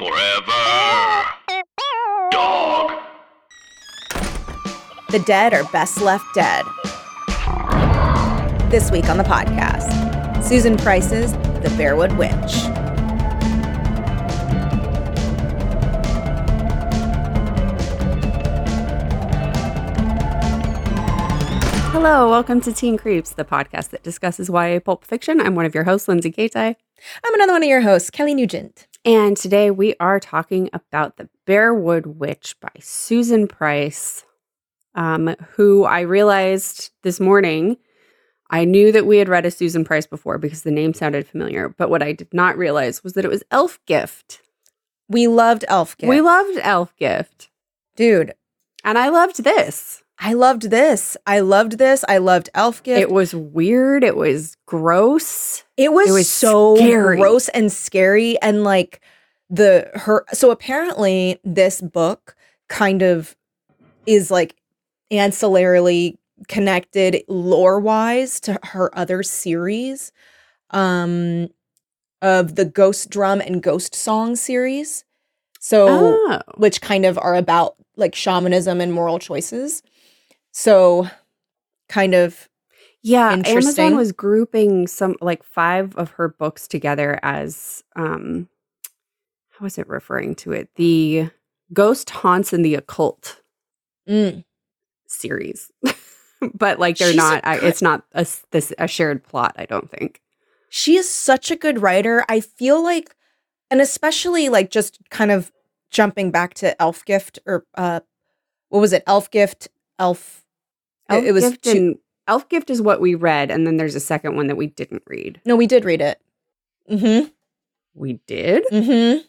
Forever. Dog. The dead are best left dead. This week on the podcast, Susan Price's The Bearwood Witch. Hello, welcome to Teen Creeps, the podcast that discusses YA pulp fiction. I'm one of your hosts, Lindsay Katai, I'm another one of your hosts, Kelly Nugent. and today we are talking about The Bearwood Witch by Susan Price, um, who I realized this morning. I knew that we had read a Susan Price before because the name sounded familiar, but what I did not realize was that it was Elf Gift. We loved Elf Gift. We loved Elf Gift, Dude, and I loved this. I loved this. I loved this. I loved Elf Gift. It was weird. It was gross. It was, It was so scary. gross and scary and like the her so apparently this book kind of is like ancillarily connected lore wise to her other series um of the Ghost Drum and Ghost Song series. So Oh. which kind of are about like shamanism and moral choices. So kind of Yeah. Amazon was grouping some like five of her books together as um how was it referring to it? The Ghost Haunts and the Occult mm, series. but like they're She's not I, it's not a, this a shared plot, I don't think. she is such a good writer. I feel like, and especially like just kind of jumping back to Elf Gift or uh, what was it? Elf Gift, Elf. It- Elf it was Gift two- and Elf Gift is what we read and then there's a second one that we didn't read. No, we did read it. Mm-hmm. We did? Mm-hmm.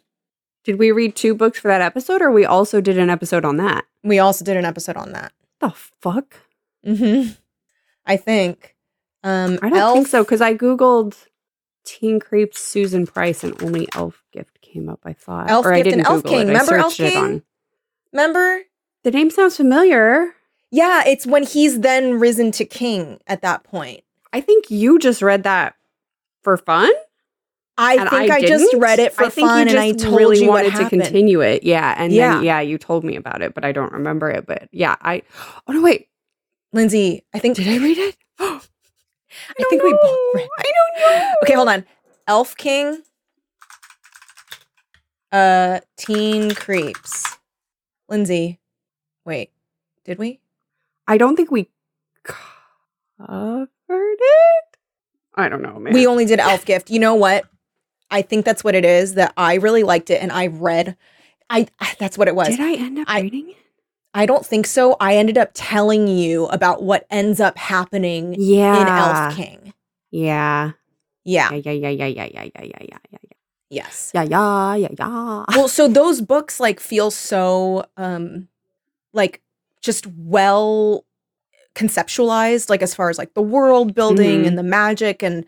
Did we read two books for that episode or we also did an episode on that? We also did an episode on that. The fuck? Mm-hmm. I think. Um, I don't Elf, think so because I googled Teen Creeps Susan Price and only Elf Gift came up. I thought, Elf or Gift and didn't Elf Google King. it. Remember Elf King? on. Remember? The name sounds familiar. Yeah, it's when he's then risen to king at that point. I think you just read that for fun. I and think I, just read it for I think fun, and I told really you wanted what to continue it. Yeah, and Yeah. then yeah, you told me about it, but I don't remember it. But yeah, I. Oh no, wait. Lindsay, I think Did I read it? I think we both read. I don't know. Okay, hold on. Elf King. Uh Teen Creeps. Lindsay. Wait. Did we? I don't think we covered it. I don't know, man. We only did Elf Gift. You know what? I think that's what it is that I really liked it and I read I that's what it was. Did I end up I- reading it? I don't think so. I ended up telling you about what ends up happening Yeah. in Elf King. Yeah. Yeah. Yeah, yeah, yeah, yeah, yeah, yeah, yeah, yeah, yeah, yeah. Yes. Yeah, yeah, yeah, yeah. well so those books like feel so um like just well conceptualized like as far as like the world building Mhm. and the magic and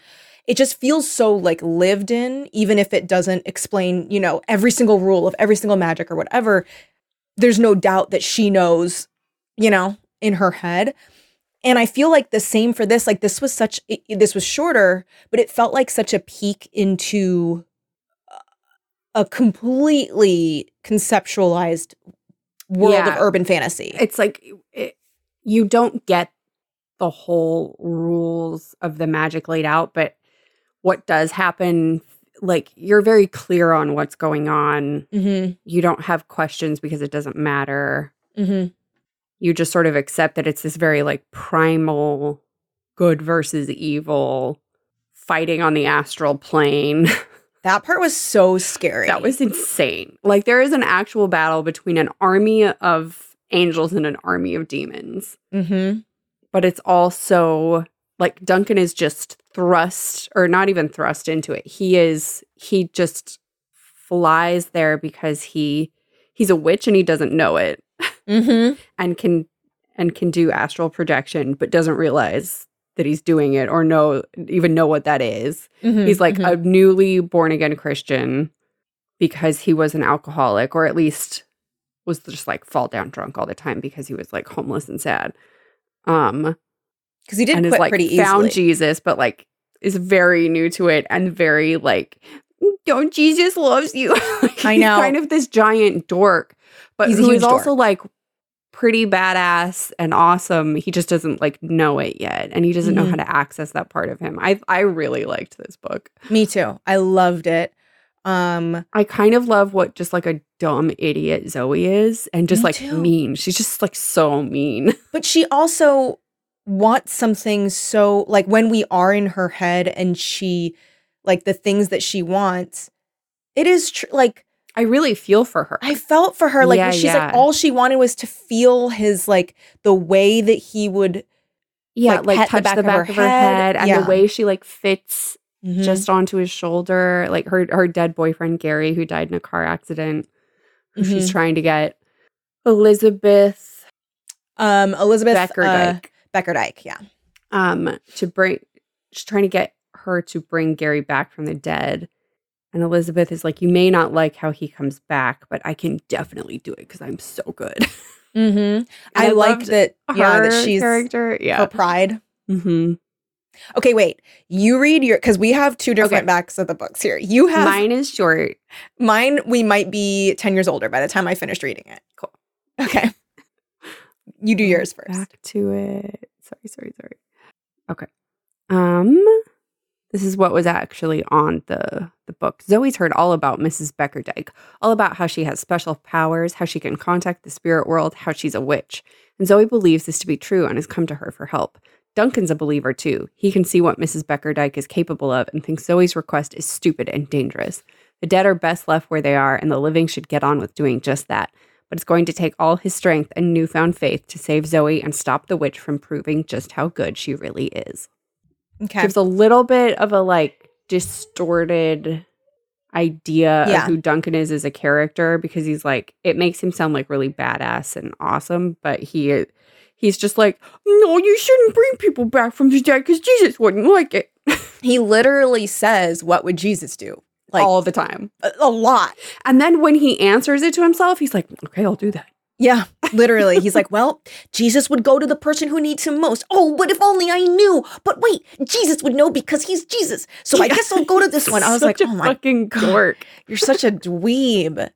it just feels so like lived in even if it doesn't explain you know every single rule of every single magic or whatever there's no doubt that she knows you know in her head and i feel like the same for this like this was such it, this was shorter but it felt like such a peek into a completely conceptualized world Yeah. of urban fantasy. It's like it, you don't get the whole rules of the magic laid out, but what does happen, like you're very clear on what's going on. mm-hmm, You don't have questions because it doesn't matter. mm-hmm. You just sort of accept that it's this very like primal good versus evil fighting on the astral plane. That part was so scary. That was insane. Like there is an actual battle between an army of angels and an army of demons. mm-hmm. But it's also like Duncan is just thrust or not even thrust into it. He is he just flies there because he he's a witch and he doesn't know it Mm-hmm. and can and can do astral projection but doesn't realize that he's doing it or know even know what that is. mm-hmm. He's like a newly born again Christian because he was an alcoholic, or at least was just like fall down drunk all the time because he was like homeless and sad. Um, because he did and quit is like pretty found. Jesus, but like is very new to it and very like don't Jesus loves you. Like, I know. kind of this giant dork, but He's who huge also like pretty badass and awesome. He just doesn't like know it yet, and he doesn't know how to access that part of him. I I really liked this book. Me too. I loved it. Um, I kind of love what just like a dumb idiot Zoe is, and just Me like too. mean. She's just like so mean. but she also wants something so like when we are in her head and she like the things that she wants. It is tr- like I really feel for her. I felt for her. Like Yeah, she's yeah. like all she wanted was to feel his like the way that he would yeah, like, like, pet the touch back the of back, her of her head. head, and Yeah. the way she like fits just just onto his shoulder. Like her her dead boyfriend Gary, who died in a car accident. who She's trying to get Elizabeth um Elizabeth Becker uh, Dyke Beckerdyke, yeah. um to bring. She's trying to get her to bring Gary back from the dead. And Elizabeth is like, you may not like how he comes back, but I can definitely do it because I'm so good. Mm-hmm. I, I like that. Yeah, her that she's character. her Yeah. pride. hmm Okay, wait. You read your because we have two different Okay. backs of the books here. You have mine. Mine is short. Mine we might be ten years older by the time I finished reading it. Cool. Okay. You do yours first. Back to it. Sorry, sorry, sorry. Okay. Um this is what was actually on the the book. Zoe's heard all about Mrs. Beckerdyke, all about how she has special powers, how she can contact the spirit world, how she's a witch. And Zoe believes this to be true and has come to her for help. Duncan's a believer too. He can see what Mrs. Beckerdyke is capable of and thinks Zoe's request is stupid and dangerous. The dead are best left where they are, and the living should get on with doing just that. But it's going to take all his strength and newfound faith to save Zoe and stop the witch from proving just how good she really is. Okay. Gives a little bit of a like distorted idea Yeah. of who Duncan is as a character because he's like it makes him sound like really badass and awesome, but he he's just like, no, you shouldn't bring people back from the dead because Jesus wouldn't like it He literally says, "What would Jesus do?" Like all the time. a, a lot. And then when he answers it to himself, he's like, okay, I'll do that. Yeah, literally. He's like, "Well, Jesus would go to the person who needs him most." Oh, but if only I knew. But wait, Jesus would know because he's Jesus. So I guess I'll go to this one. I was like, "Oh my fucking dork. You're such a dweeb.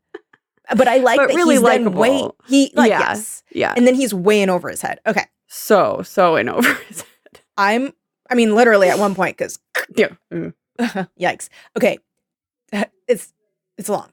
But I like But that really he's then way he like Yeah. yes, Yeah. and then he's way in over his head. Okay, so, so in over his head. I'm. I mean, literally at one point because Yeah. Mm. yikes. Okay, it's it's long.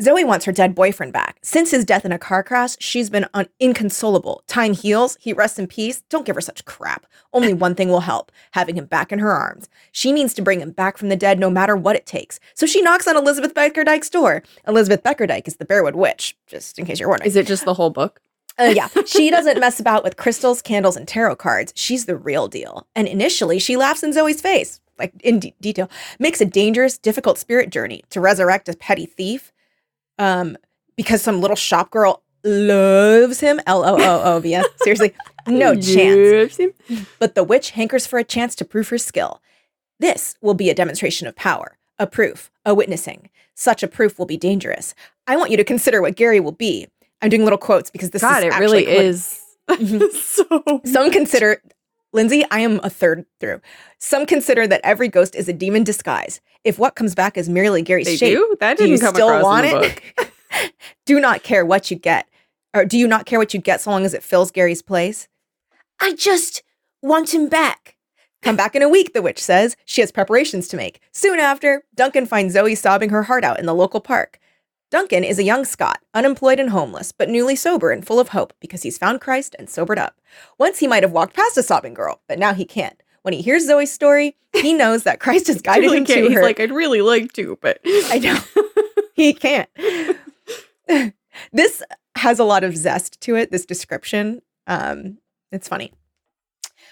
Zoe wants her dead boyfriend back. Since his death in a car crash, she's been un- inconsolable. Time heals. He rests in peace. Don't give her such crap. Only one thing will help having him back in her arms. She means to bring him back from the dead no matter what it takes. So she knocks on Elizabeth Beckerdyke's door. Elizabeth Beckerdyke is the Bearwood Witch, just in case you're wondering. Is it just the whole book? Uh, yeah, she doesn't mess about with crystals, candles, and tarot cards. She's the real deal. And initially, she laughs in Zoe's face, like in de- detail, makes a dangerous, difficult spirit journey to resurrect a petty thief. Um, because some little shop girl loves him. L O O O V S. Seriously, no chance. But the witch hankers for a chance to prove her skill. This will be a demonstration of power, a proof, a witnessing. Such a proof will be dangerous. I want you to consider what Gary will be. I'm doing little quotes because this God, is it actually really is. Mhm. so Some consider, Lindsay, I am a third through. Some consider that every ghost is a demon disguise. If what comes back is merely Gary's they shape, do. That do didn't you come still across want in the it? book. do not care what you get. Or do you not care what you get so long as it fills Gary's place? I just want him back. Come back in a week, the witch says. She has preparations to make. Soon after, Duncan finds Zoe sobbing her heart out in the local park. Duncan is a young Scot, unemployed and homeless, but newly sober and full of hope because he's found Christ and sobered up. Once he might have walked past a sobbing girl, but now he can't. When he hears Zoe's story, he knows that Christ has guided Really him can't. to He's her. like, I'd really like to, but I know. he can't. this has a lot of zest to it, this description. Um, it's funny.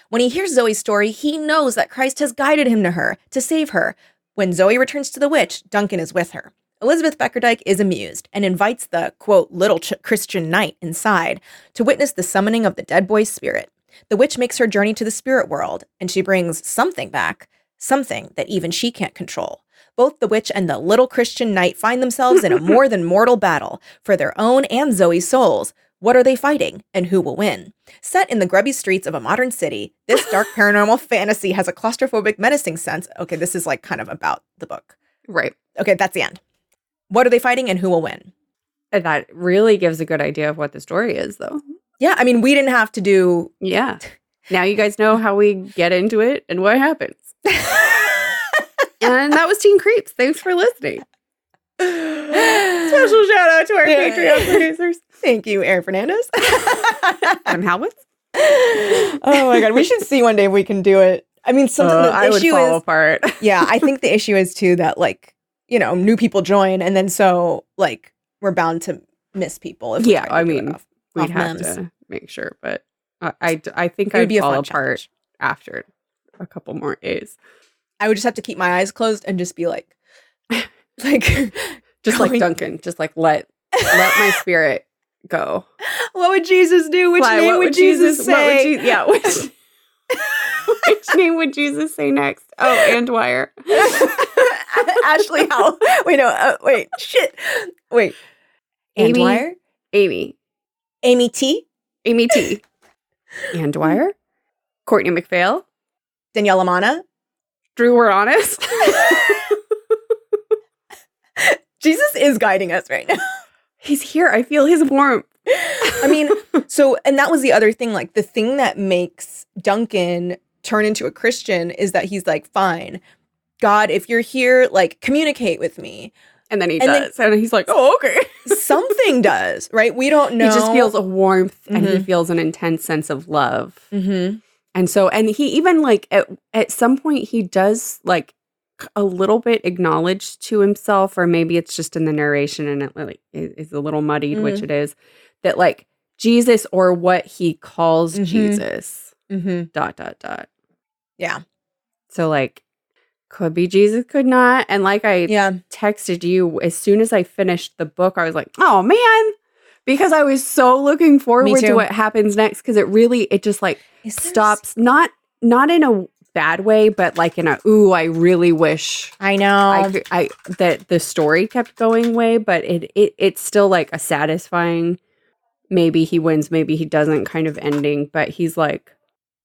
When he hears Zoe's story, he knows that Christ has guided him to her to save her. When Zoe returns to the witch, Duncan is with her. Elizabeth Beckerdyke is amused and invites the quote little ch- Christian knight inside to witness the summoning of the dead boy's spirit. The witch makes her journey to the spirit world, and she brings something back, something that even she can't control. Both the witch and the little Christian knight find themselves in a more than mortal battle for their own and Zoe's souls. What are they fighting, and who will win? Set in the grubby streets of a modern city, this dark paranormal fantasy has a claustrophobic menacing sense. Okay, this is like kind of about the book. right. Okay, that's the end. What are they fighting and who will win? And that really gives a good idea of what the story is, though. Yeah, I mean, we didn't have to do. Yeah. Now you guys know how we get into it and what happens. And that was Teen Creeps. Thanks for listening. Special shout out to our Yeah. Patreon producers. Thank you, Aaron Fernandez. Adam Halwitz. oh my god, we should see one day if we can do it. I mean, something Uh, the I would issue fall is, apart. yeah, I think the issue is too that like you know new people join, and then so like we're bound to miss people. If Yeah, I mean, off- We'd off have memes. to make sure, but I, I, I think I'd fall apart challenge. after a couple more days. I would just have to keep my eyes closed and just be like, like, Just like Duncan, just like let let my spirit go. what would Jesus do? Which Fly, name what would Jesus, what would say? Je- yeah, which, which name would Jesus say next? Oh, and Dwyer. Ashley Howell. Wait, no, uh, wait, shit. Wait. Ann Amy- Dwyer? Amy. Amy T? Amy T. and Dwyer. Courtney McPhail. Danielle Amana? Drew, we're honest. Jesus is guiding us right now. He's here. I feel his warmth. I mean, so, and that was the other thing. Like, the thing that makes Duncan turn into a Christian is that he's like, fine, God, if you're here, like, communicate with me. And then he And then- does. and he's like, oh, okay. Something does, right? We don't know. He just feels a warmth and he Mhm. feels an intense sense of love. Mm-hmm. And so, and he even like at, at some point, he does like a little bit acknowledge to himself, or maybe it's just in the narration and it like is a little muddied, which it is, that like Jesus or what he calls Mhm. Jesus, Mm-hmm. dot, dot, dot. Yeah. So, like, could be Jesus, could not. And like I Yeah. texted you as soon as I finished the book, I was like, oh man, because I was so looking forward to what happens next because it really, it just like Is stops, not not in a bad way, but like in a ooh, I really wish I know. I could, I that the story kept going way, but it it it's still like a satisfying. Maybe he wins, maybe he doesn't kind of ending, but he's like,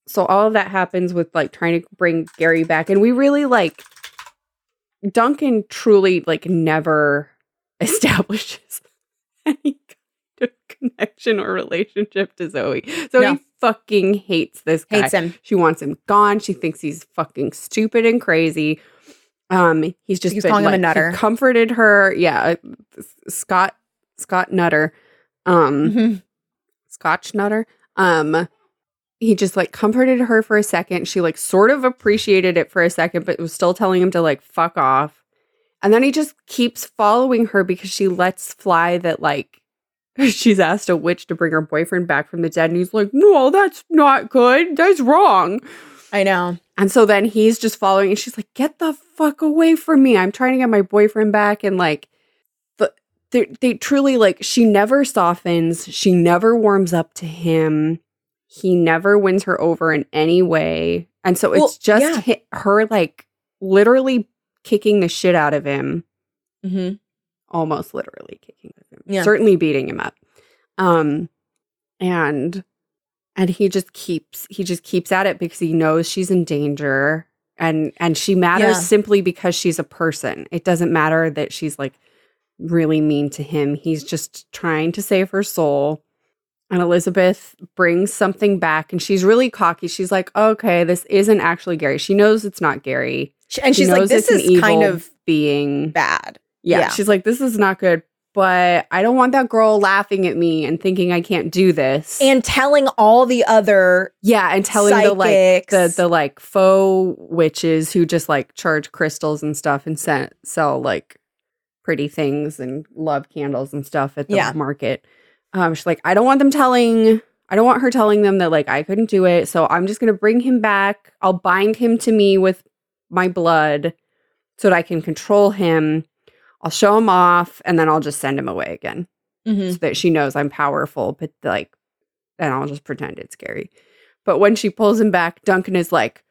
so all of that happens with like trying to bring Gary back, and we really like Duncan truly like never establishes any kind of connection or relationship to Zoe. So No. he fucking hates this guy. Hates him. She wants him gone. She thinks he's fucking stupid and crazy. Um, he's just He's been, calling him a like, he nutter. comforted her. Yeah, uh, Scott Scott Nutter, um, Mm-hmm. Scotch Nutter. Um, he just like comforted her for a second. She like sort of appreciated it for a second, but was still telling him to like fuck off. And then he just keeps following her because she lets fly that like she's asked a witch to bring her boyfriend back from the dead, and he's like, "No, that's not good. That's wrong." I know. And so then he's just following, and she's like, "Get the fuck away from me! I'm trying to get my boyfriend back." And like, the they, they truly like she never softens. She never warms up to him. He never wins her over in any way. And so Well, it's just yeah. her like literally kicking the shit out of him, Mm-hmm. almost literally kicking him, Yeah. certainly beating him up. Um, and and he just keeps he just keeps at it because he knows she's in danger and and she matters Yeah. simply because she's a person it doesn't matter that she's like really mean to him he's just trying to save her soul and elizabeth brings something back and she's really cocky she's like okay this isn't actually gary she knows it's not gary And She she's like, this is kind of being bad. yeah, Yeah. she's like, this is not good, but I don't want that girl laughing at me and thinking I can't do this. And telling all the other yeah, and telling the like the the like faux witches who just like charge crystals and stuff and sell, sell like pretty things and love candles and stuff at the Yeah. market. Um, she's like, I don't want them telling. I don't want her telling them that like I couldn't do it. So I'm just gonna bring him back. I'll bind him to me with my blood so that I can control him. I'll show him off and then I'll just send him away again Mhm. so that she knows I'm powerful, but like, then I'll just pretend it's scary. But when she pulls him back, Duncan is like,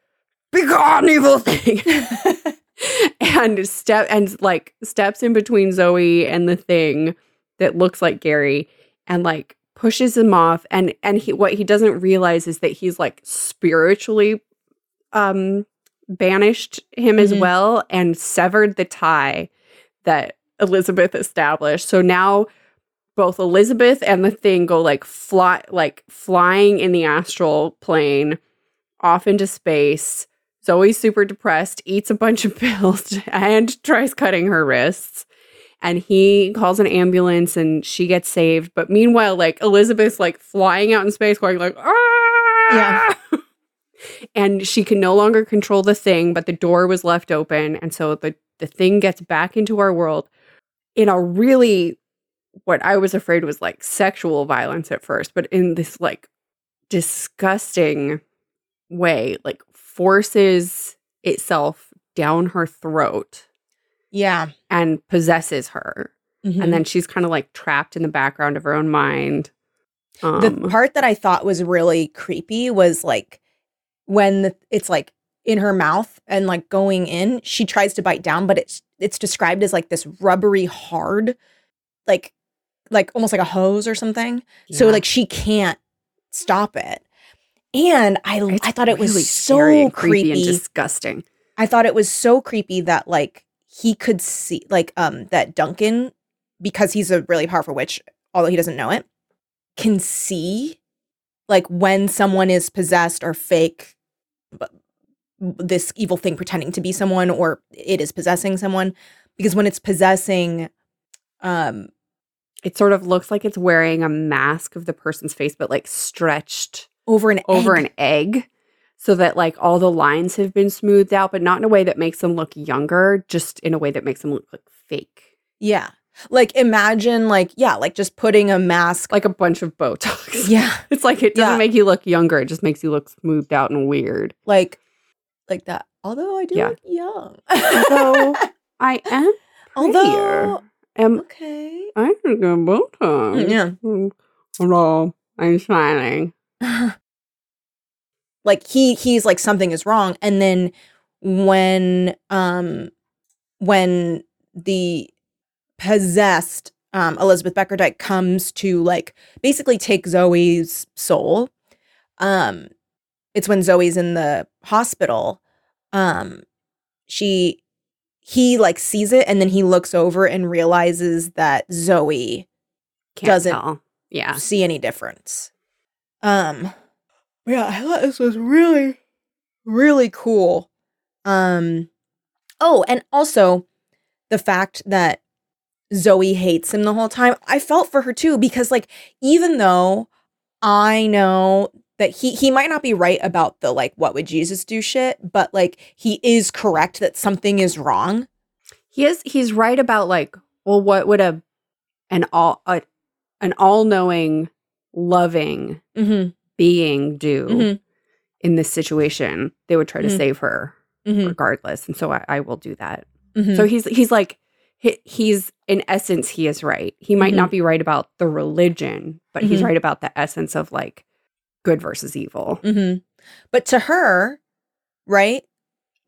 "Be gone, evil thing," and step and like steps in between Zoe and the thing that looks like Gary, and like pushes him off. And and he what he doesn't realize is that he's like spiritually, um, banished him as Mhm. well and severed the tie that Elizabeth established. So now both Elizabeth and the thing go like fly like flying in the astral plane off into space. Zoe's super depressed, eats a bunch of pills and tries cutting her wrists. And he calls an ambulance and she gets saved. But meanwhile, like Elizabeth's like flying out in space, going like, ah! Yeah. and she can no longer control the thing, but the door was left open. And so the, the thing gets back into our world in a really what I was afraid was like sexual violence at first, but in this like disgusting way, like forces itself down her throat Yeah. and possesses her. Mhm. And then she's kind of like trapped in the background of her own mind. Um, the part that I thought was really creepy was like when the, it's like in her mouth and like going in, she tries to bite down, but it's it's described as like this rubbery hard, like like almost like a hose or something. So like she can't stop it. And I It's I thought it was so and creepy. and disgusting. I thought it was so creepy that like he could see like um that Duncan because he's a really powerful witch, although he doesn't know it, can see like when someone is possessed or fake this evil thing pretending to be someone or it is possessing someone because when it's possessing um It sort of looks like it's wearing a mask of the person's face, but like stretched over an over egg. an egg so that like all the lines have been smoothed out, but not in a way that makes them look younger, just in a way that makes them look like fake. yeah like imagine like yeah like just putting a mask Like a bunch of Botox. yeah It's like it doesn't Yeah. make you look younger, it just makes you look smoothed out and weird. like like that although I do Yeah. look young Although I am although. Am okay I think I'm Botox? yeah Mm. Hello, I'm smiling. Like he he's like something is wrong and then when um when the possessed um Elizabeth Beckerdyke comes to like basically take Zoe's soul um it's when Zoe's in the hospital um she he like sees it and then he looks over and realizes that Zoe Can't Doesn't- tell. Yeah. see any difference. Um yeah, I thought this was really really cool. Um oh, and also the fact that Zoe hates him the whole time. I felt for her too because like even though I know that he he might not be right about the like what would Jesus do shit, but like he is correct that something is wrong. He is he's right about like, well, what would a an all a, an all-knowing, loving Mhm. Being do Mhm. in this situation? They would try to Mhm. save her Mhm. regardless. And so I, I will do that. Mhm. So he's he's like he, he's in essence he is right. He might Mhm. not be right about the religion, but he's Mhm. right about the essence of like good versus evil. But to her, right?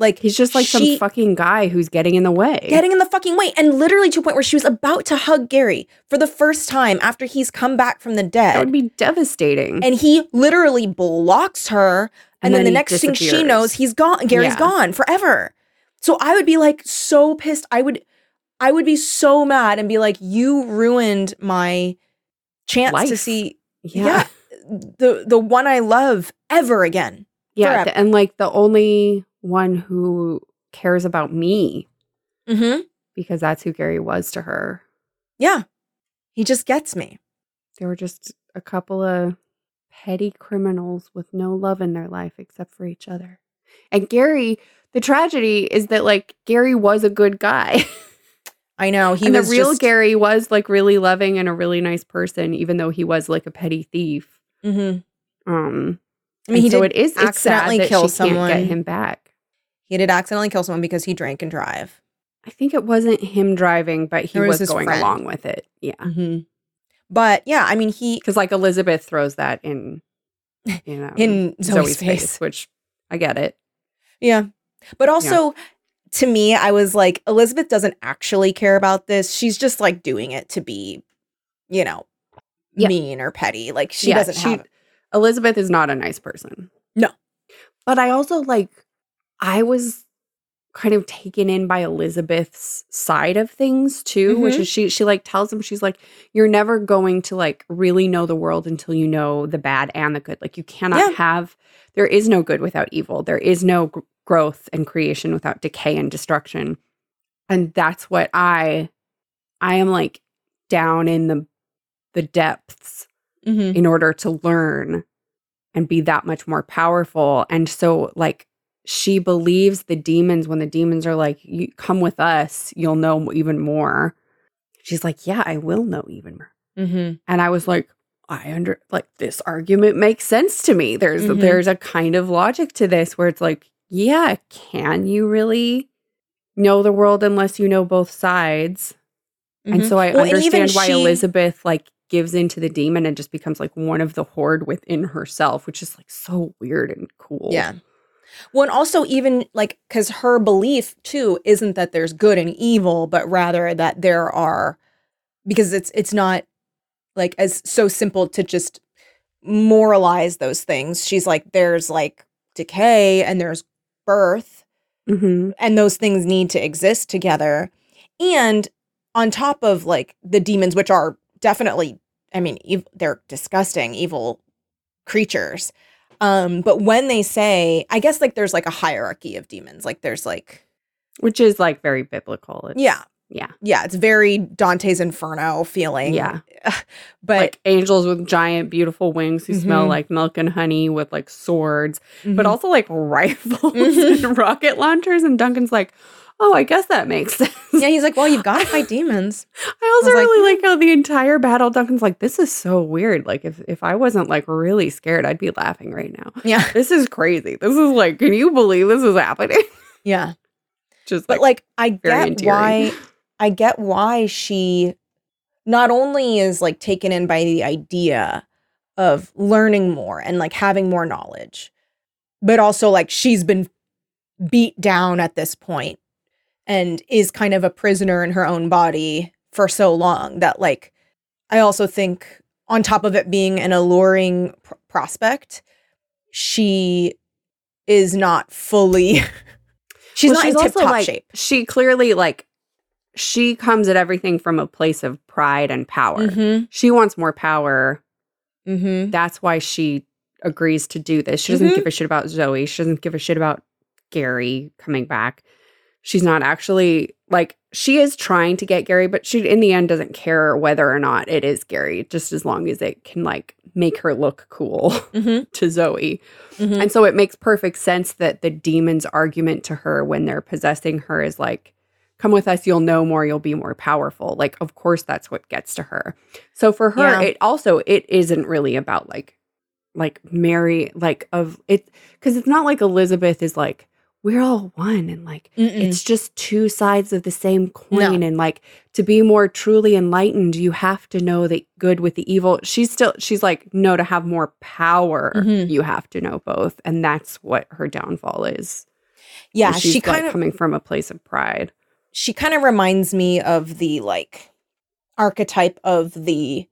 Like He's just like she- some fucking guy who's getting in the way. getting in the fucking way, and literally to a point where she was about to hug Gary for the first time after he's come back from the dead. that would be devastating. and he literally blocks her. And, And then, then the he next thing she knows, he's gone. Gary's Yeah. gone forever. So I would be like so pissed. I would, I would be so mad and be like, "You ruined my chance to see, yeah. yeah, the the one I love ever again." Yeah, forever. and like the only one who cares about me Mm-hmm. because that's who Gary was to her. Yeah, he just gets me. They were just a couple of petty criminals with no love in their life except for each other. And Gary, the tragedy is that like Gary was a good guy. I know he and was the real just, Gary was like really loving and a really nice person, even though he was like a petty thief. Mhm. Um, I mean, he so did it is it's accidentally sad that kill she can't someone. get him back. He did accidentally kill someone because he drank and drive. I think it wasn't him driving, but he was was, his going friend. along with it. Yeah. Mm-hmm. But yeah, I mean, he Because like Elizabeth throws that in, you know, in Zoe's, face. which I get it. Yeah. But also, to me, I was like, Elizabeth doesn't actually care about this. She's just like doing it to be, you know, Yeah. mean or petty. Like she Yeah, doesn't she- have. Elizabeth is not a nice person. No. But I also like, I was kind of taken in by Elizabeth's side of things too, which Mhm. is she she like tells him she's like you're never going to like really know the world until you know the bad and the good. Like you cannot Yeah. have there is no good without evil. There is no gr- growth and creation without decay and destruction. And that's what I I am like down in the the depths Mhm. in order to learn and be that much more powerful. And so, like, she believes the demons when the demons are like, you come with us, you'll know even more. She's like, yeah, I will know even more. Mhm. And I was like, I under like this argument makes sense to me. There's Mhm. there's a kind of logic to this where it's like, yeah, can you really know the world unless you know both sides? And Mhm. so I Well, understand why she- Elizabeth like gives into the demon and just becomes like one of the horde within herself, which is like so weird and cool. Yeah. Well, and also even like because her belief too isn't that there's good and evil, but rather that there are because it's it's not like as so simple to just moralize those things. She's like, there's like decay and there's birth, hmm and those things need to exist together. And on top of like the demons, which are definitely, I mean, ev- they're disgusting, evil creatures. Um, but when they say, I guess like there's like a hierarchy of demons. Like there's like, Which is like very biblical. It's- yeah, Yeah. yeah, it's very Dante's Inferno feeling. Yeah. but like angels with giant, beautiful wings who smell Mhm. like milk and honey with like swords, but Mhm. also like rifles Mhm. and rocket launchers. And Duncan's like, oh, I guess that makes sense. yeah, he's like, well, you've got to fight demons. I also I was like, really hmm. like how the entire battle, Duncan's like, this is so weird. Like, if, if I wasn't like really scared, I'd be laughing right now. Yeah, This is crazy. This is like, can you believe this is happening? yeah. Just But like, like, I get why. I get why she not only is like taken in by the idea of learning more and like having more knowledge, but also like she's been beat down at this point and is kind of a prisoner in her own body for so long that like I also think on top of it being an alluring pr- prospect, she is not fully she's Well, not in tip top like, shape. she clearly like, she comes at everything from a place of pride and power. Mhm. She wants more power. Mhm. That's why she agrees to do this. She doesn't Mhm. give a shit about Zoe. She doesn't give a shit about Gary coming back. She's not actually like she is trying to get Gary, but she in the end doesn't care whether or not it is Gary, just as long as it can like make her look cool Mhm. to Zoe. Mhm. And so it makes perfect sense that the demon's argument to her when they're possessing her is like, come with us, you'll know more, you'll be more powerful. Like, of course, that's what gets to her. So for her, Yeah. it also it isn't really about like like Mary, like of it because it's not like Elizabeth is like, we're all one and like Mm-mm. it's just two sides of the same No. coin and like to be more truly enlightened you have to know the good with the evil she's still she's like no to have more power Mhm. you have to know both and that's what her downfall is yeah, she's she like kind of coming from a place of pride she kind of reminds me of the like archetype of the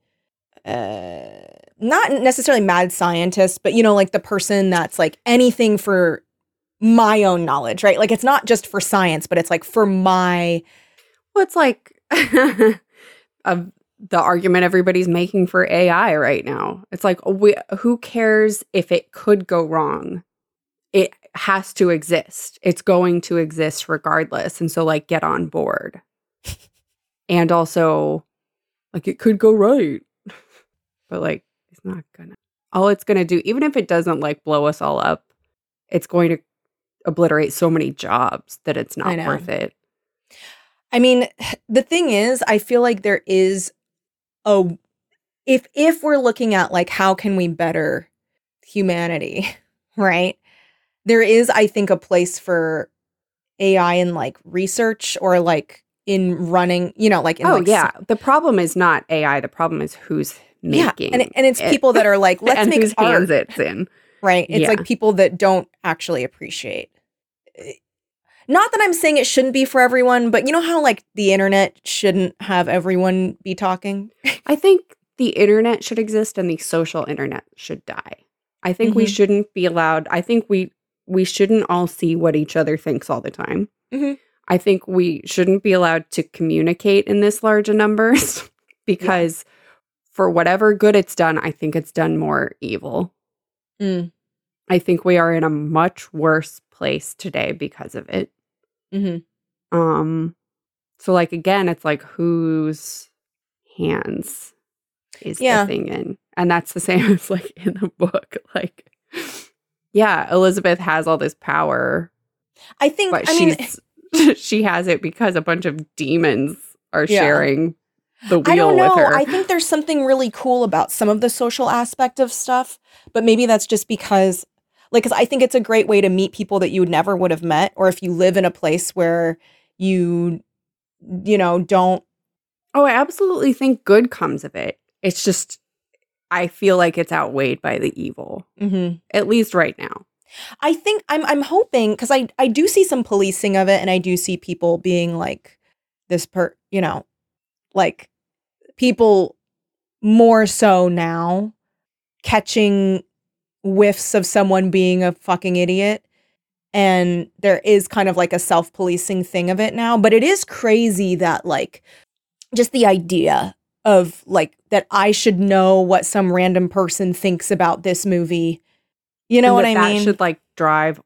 uh not necessarily mad scientist, but you know, like the person that's like anything for my own knowledge, right? Like it's not just for science, but it's like for my well it's like of the argument everybody's making for ai right now. It's like we, who cares if it could go wrong? It has to exist. It's going to exist regardless. And so like get on board. And also like it could go right. But like it's not gonna. All it's gonna do even if it doesn't like blow us all up it's going to obliterate so many jobs that it's not worth it. I mean, the thing is, I feel like there is a if if we're looking at like how can we better humanity, right? There is I think a place for AI in like research or like in running, you know, like in oh like, yeah. The problem is not ai the problem is who's yeah, making and and it's it. people that are like let's make whose art, hands it's in right? It's Yeah. like people that don't actually appreciate. eh, Not that I'm saying it shouldn't be for everyone, but you know how like the internet shouldn't have everyone be talking. I think the internet should exist and the social internet should die. I think we Mhm. shouldn't be allowed. I think we we shouldn't all see what each other thinks all the time. Mhm. I think we shouldn't be allowed to communicate in this large a numbers because for whatever good it's done, I think it's done more evil. Mm. I think we are in a much worse place today because of it. Mm-hmm. Um so like again, it's like whose hands is Yeah. the thing in? And that's the same as like in the book. Like yeah, Elizabeth has all this power, I think. but I mean, she has it because a bunch of demons are Yeah. sharing the wheel I don't know. with her. I think there's something really cool about some of the social aspect of stuff, but maybe that's just because, like, because I think it's a great way to meet people that you never would have met, or if you live in a place where you, you know, don't. oh, I absolutely think good comes of it. It's just I feel like it's outweighed by the evil, mm-hmm. at least right now. I think I'm I'm hoping because I I do see some policing of it, and I do see people being like this per, you know, like people more so now catching whiffs of someone being a fucking idiot. And there is kind of like a self policing thing of it now. But it is crazy that, like, just the idea of like that I should know what some random person thinks about this movie. You know And what that I that mean? should like drive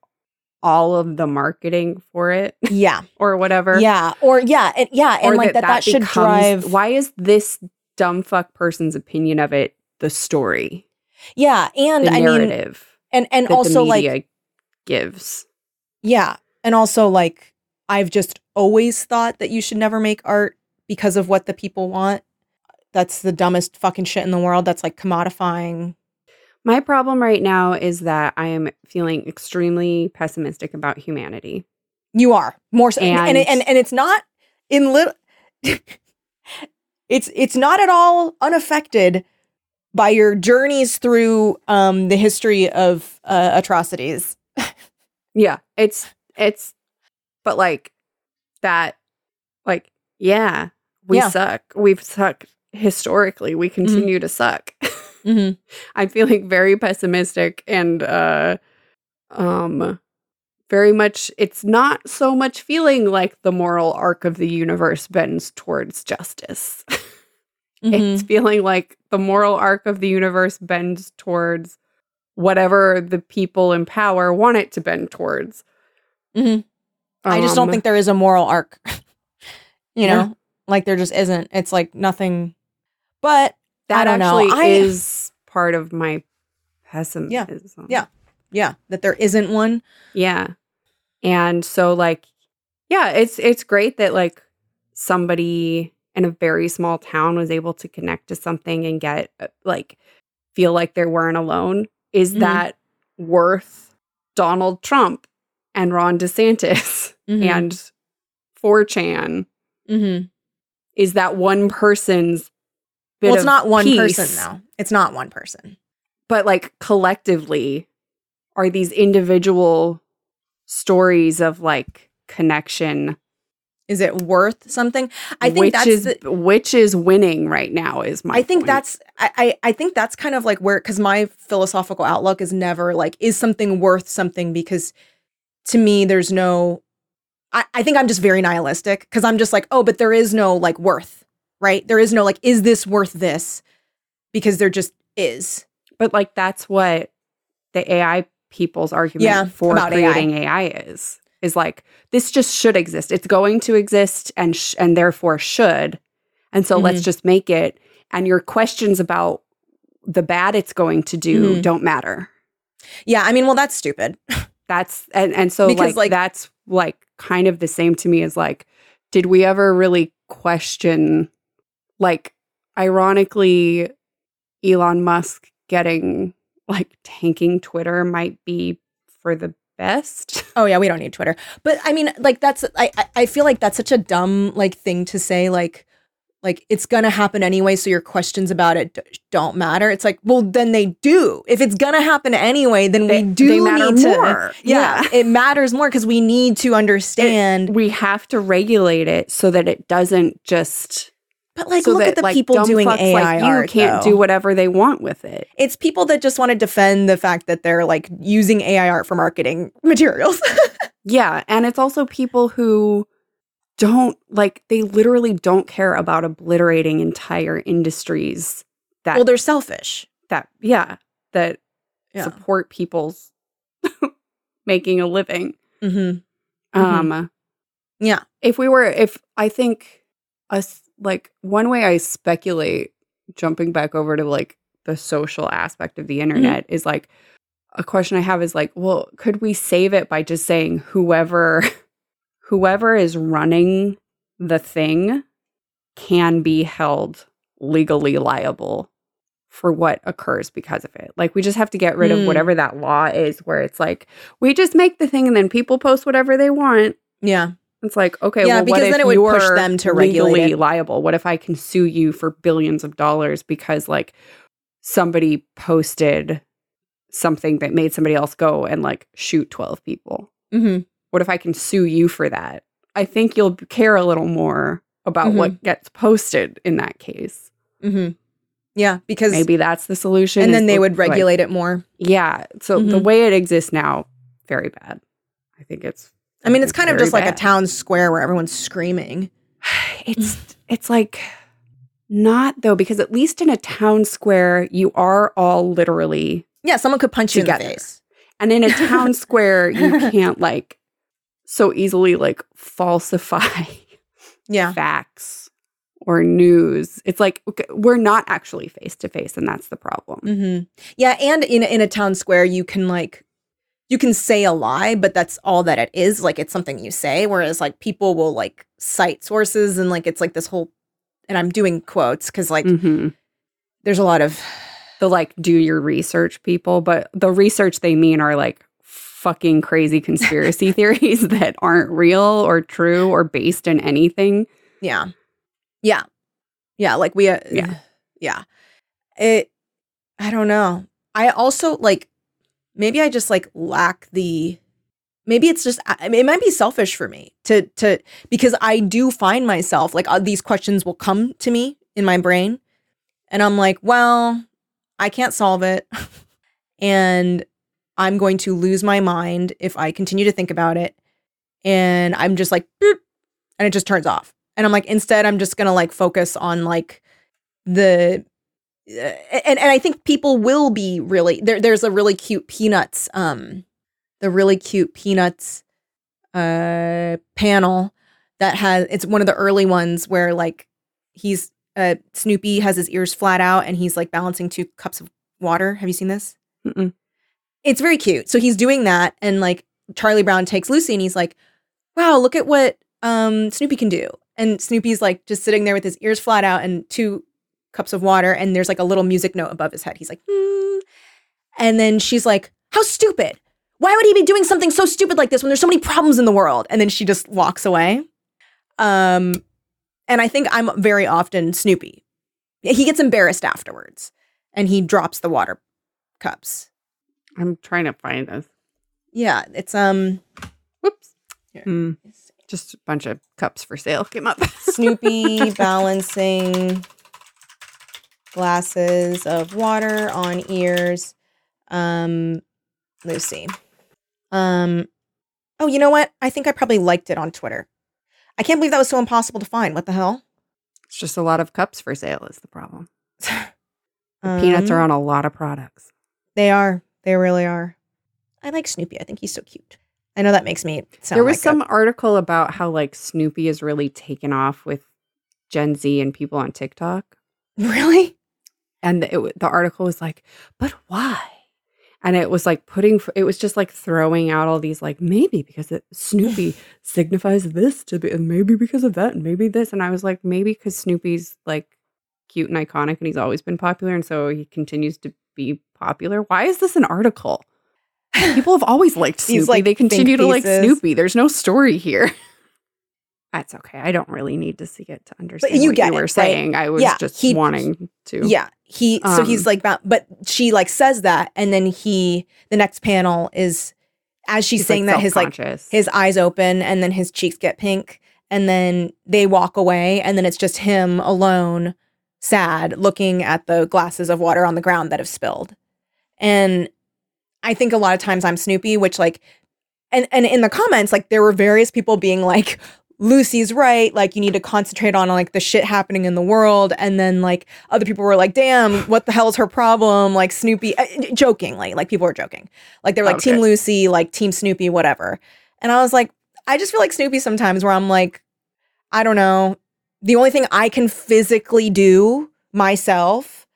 all of the marketing for it yeah. or whatever. Yeah. Or, yeah. And, yeah. And like that, that, should becomes- drive. Why is this dumb fuck person's opinion of it the story, yeah. And I mean, narrative and, and that also like, gives? Yeah. And also, like, I've just always thought that you should never make art because of what the people want. That's the dumbest fucking shit in the world. That's like commodifying. My problem right now is that I am feeling extremely pessimistic about humanity. You are more so, and and, And- and, and it's not in little. it's it's not at all unaffected by your journeys through um the history of uh, atrocities. Yeah, it's it's but like that like yeah, we Yeah. suck. We've sucked historically. We continue to suck. Mm-hmm. I'm feeling very pessimistic and uh um very much it's not so much feeling like the moral arc of the universe bends towards justice. Mm-hmm. It's feeling like the moral arc of the universe bends towards whatever the people in power want it to bend towards. Mhm. I just don't Um, think there is a moral arc. you know, Yeah. like there just isn't. It's like nothing. But that know. actually I- is part of my pessimism. Yeah. yeah, Yeah. that there isn't one. Yeah. And so like yeah, it's it's great that like somebody in a very small town was able to connect to something and get uh, like feel like they weren't alone. Is Mhm. that worth Donald Trump and Ron DeSantis Mhm. and 4chan? Mm-hmm. Is that one person's bit Well, it's not one peace? person though. It's not one person. but like collectively are these individual stories of like connection Is it worth something? I think which that's is the, which is winning right now is my I think point. that's I, I I think that's kind of like where because my philosophical outlook is never like is something worth something because to me there's no I, I think I'm just very nihilistic because I'm just like oh but there is no like worth right there is no like is this worth this because there just is but like that's what the AI people's argument Yeah, for about AI. creating AI. is is like this just should exist it's going to exist and sh- and therefore should and so let's Mm-hmm. just make it and your questions about the bad it's going to do Mhm. don't matter yeah I mean well that's stupid that's and and so Because, like, like- that's like kind of the same to me as like did we ever really question like ironically Elon Musk getting like tanking Twitter might be for the best oh yeah we don't need Twitter but I mean like that's I I- feel like that's such a dumb like thing to say like like it's gonna happen anyway so your questions about it d- don't matter it's like well then they do if it's gonna happen anyway then They- we do they matter need to more. yeah, Yeah. it matters more because we need to understand we have to regulate it so that it doesn't just But like, so look that at the like people doing fucks AI like you art. can't though. do whatever they want with it. It's people that just want to defend the fact that they're like using AI art for marketing materials. Yeah, and it's also people who don't like they literally don't care about obliterating entire industries that well, they're selfish. that yeah, that Yeah. support people's making a living. Mm-hmm. Um Yeah. if we were if I think us like one way I speculate jumping back over to like the social aspect of the internet is like a question I have is like, well, could we save it by just saying whoever whoever is running the thing can be held legally liable for what occurs because of it. Like we just have to get rid Mm. of whatever that law is where it's like we just make the thing and then people post whatever they want. Yeah. It's like, okay, Yeah, well, what because if then it would push them to regulate legally it. liable? What if I can sue you for billions of dollars because like somebody posted something that made somebody else go and like shoot 12 people? Mm-hmm. What if I can sue you for that? I think you'll care a little more about Mm-hmm. what gets posted in that case. Mm-hmm. Yeah, because Maybe that's the solution. and then they would like- regulate it more. yeah. So the Mhm. way it exists now, very bad. I think it's. I mean, it's kind of very just like a town square where everyone's screaming. it's it's like not though because at least in a town square you are all literally Yeah, someone could punch you in the face. and in a town square you can't like so easily like falsify Yeah. facts or news it's like okay, we're not actually face to face and that's the problem hmm Yeah, and in in a town square, you can like you can say a lie, but that's all that it is. Like it's something you say. Whereas like people will like cite sources and like it's like this whole. And I'm doing quotes because like Mhm. there's a lot of the like do your research people but the research they mean are like fucking crazy conspiracy theories that aren't real or true or based in anything yeah, yeah, yeah. Like we, uh, Yeah. yeah. It. I don't know. I also like maybe I just like lack the. Maybe it's just it might be selfish for me to to because I do find myself like uh, these questions will come to me in my brain, and I'm like, well, I can't solve it, and I'm going to lose my mind if I continue to think about it, and I'm just like, and it just turns off, and I'm like, instead, I'm just gonna like focus on like the and and I think people will be really there. There's a really cute Peanuts, um, the really cute Peanuts, uh, panel that has it's one of the early ones where like he's uh Snoopy has his ears flat out and he's like balancing two cups of water. Have you seen this? Mm-mm. It's very cute. So he's doing that, and like Charlie Brown takes Lucy, and he's like, "Wow, look at what um Snoopy can do." And Snoopy's like just sitting there with his ears flat out and two cups of water and there's like a little music note above his head. He's like, hmm. And then she's like, How stupid. Why would he be doing something so stupid like this when there's so many problems in the world? And then she just walks away. Um, and I think I'm very often Snoopy. He gets embarrassed afterwards and he drops the water cups. i'm trying to find this Yeah, it's um whoops Here. Hmm. just a bunch of cups for sale came up Snoopy balancing glasses of water on ears. Um, Lucy. Um, oh, you know what? I think I probably liked it on Twitter. I can't believe that was so impossible to find. What the hell? it's just a lot of cups for sale is the problem The peanuts Um, are on a lot of products They are. They really are. I like Snoopy. I think he's so cute. I know that makes me sound. there was like a- some article about how like snoopy is really taken off with gen z and people on tiktok really. And it, the article was like but why? And it was like putting it was just like throwing out all these like maybe because it, snoopy signifies this to be and maybe because of that and maybe this and i was like maybe because snoopy's like cute and iconic and he's always been popular and so he continues to be popular. Why is this an article? People have always liked snoopy. These, like, they continue to like snoopy. There's no story here that's okay. I don't really need to see it to understand you what get you it, were right? saying. I was Yeah, just he- wanting to Yeah, he so Um, he's like bound, but she like says that, and then he the next panel is as she's saying like, that his like his eyes open and then his cheeks get pink, and then they walk away and then it's just him alone sad looking at the glasses of water on the ground that have spilled. And i think a lot of times i'm snoopy which like and and in the comments like there were various people being like lucy's right like you need to concentrate on like the shit happening in the world. And then like other people were like damn what the hell's her problem? Like snoopy uh, jokingly like people were joking. Like they were like Okay. team lucy like team snoopy whatever. And i was like i just feel like snoopy sometimes where i'm like i don't know the only thing i can physically do myself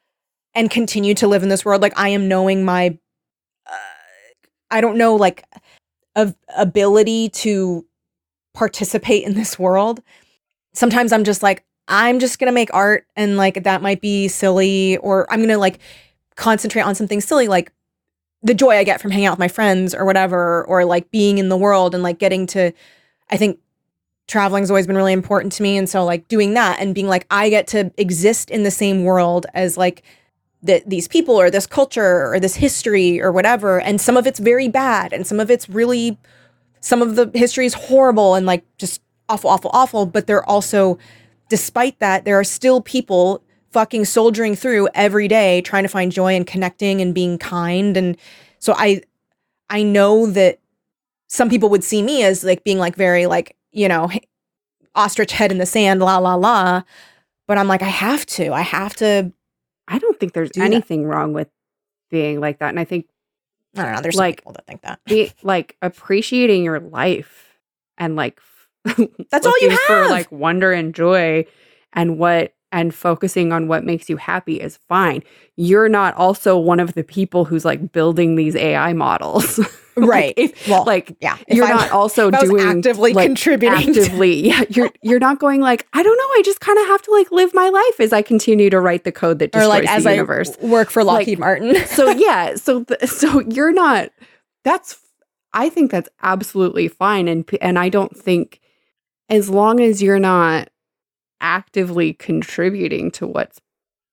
and continue to live in this world like i am knowing my uh, i don't know like of ability to participate in this world sometimes i'm just like i'm just gonna make art and like that might be silly or i'm gonna like concentrate on something silly like the joy i get from hanging out with my friends or whatever or like being in the world and like getting to i think traveling's always been really important to me. And so like doing that and being like i get to exist in the same world as like the, these people or this culture or this history or whatever. And some of it's very bad and some of it's really some of the history is horrible and like just awful awful awful but they're also despite that there are still people fucking soldiering through every day trying to find joy and connecting and being kind and so i i know that some people would see me as like being like very like you know ostrich head in the sand la la la but i'm like i have to i have to I don't think there's Do that. anything wrong with being like that. And I think i don't know there's Like- people that think that be like appreciating your life and like That's all you looking for have. like wonder and joy and what and focusing on what makes you happy is fine. You're not also one of the people who's like building these AI models. Like, right. if- well like yeah. If you're I- not also I doing actively like, contributing actively yeah you're you're not going like i don't know. I just kind of have to like live my life as i continue to write the code that or destroys like as the I universe. work for Like- Lockheed Martin. so yeah so so you're not that's i think that's absolutely fine and and i don't think as long as you're not actively contributing to what's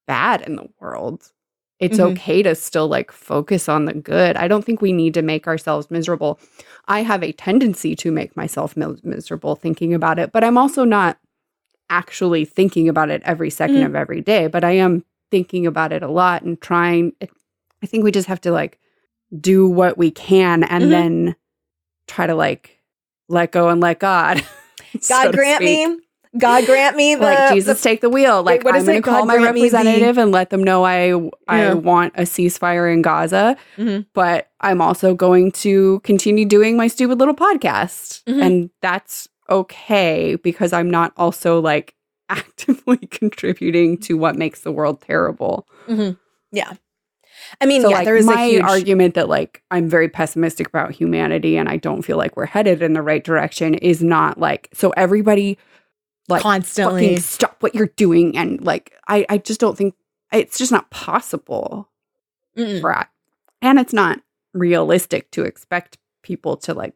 bad in the world it's Mhm. okay to still like focus on the good i don't think we need to make ourselves miserable i have a tendency to make myself mis- miserable thinking about it but i'm also not actually thinking about it every second Mhm. of every day but i am thinking about it a lot and trying i think we just have to like do what we can and Mhm. then try to like let go and let god God grant me, God grant me the, like Jesus, the- take the wheel. Like what I'm going to call my representative and let them know I I Yeah. want a ceasefire in Gaza. Mhm. But I'm also going to continue doing my stupid little podcast, Mhm. and that's okay because I'm not also like actively contributing to what makes the world terrible. Mhm. yeah. I mean, so yeah, like there is my a huge argument that like I'm very pessimistic about humanity and I don't feel like we're headed in the right direction is not like so everybody like constantly. fucking stop what you're doing and like I I just don't think it's just not possible Mm-mm. for and it's not realistic to expect people to like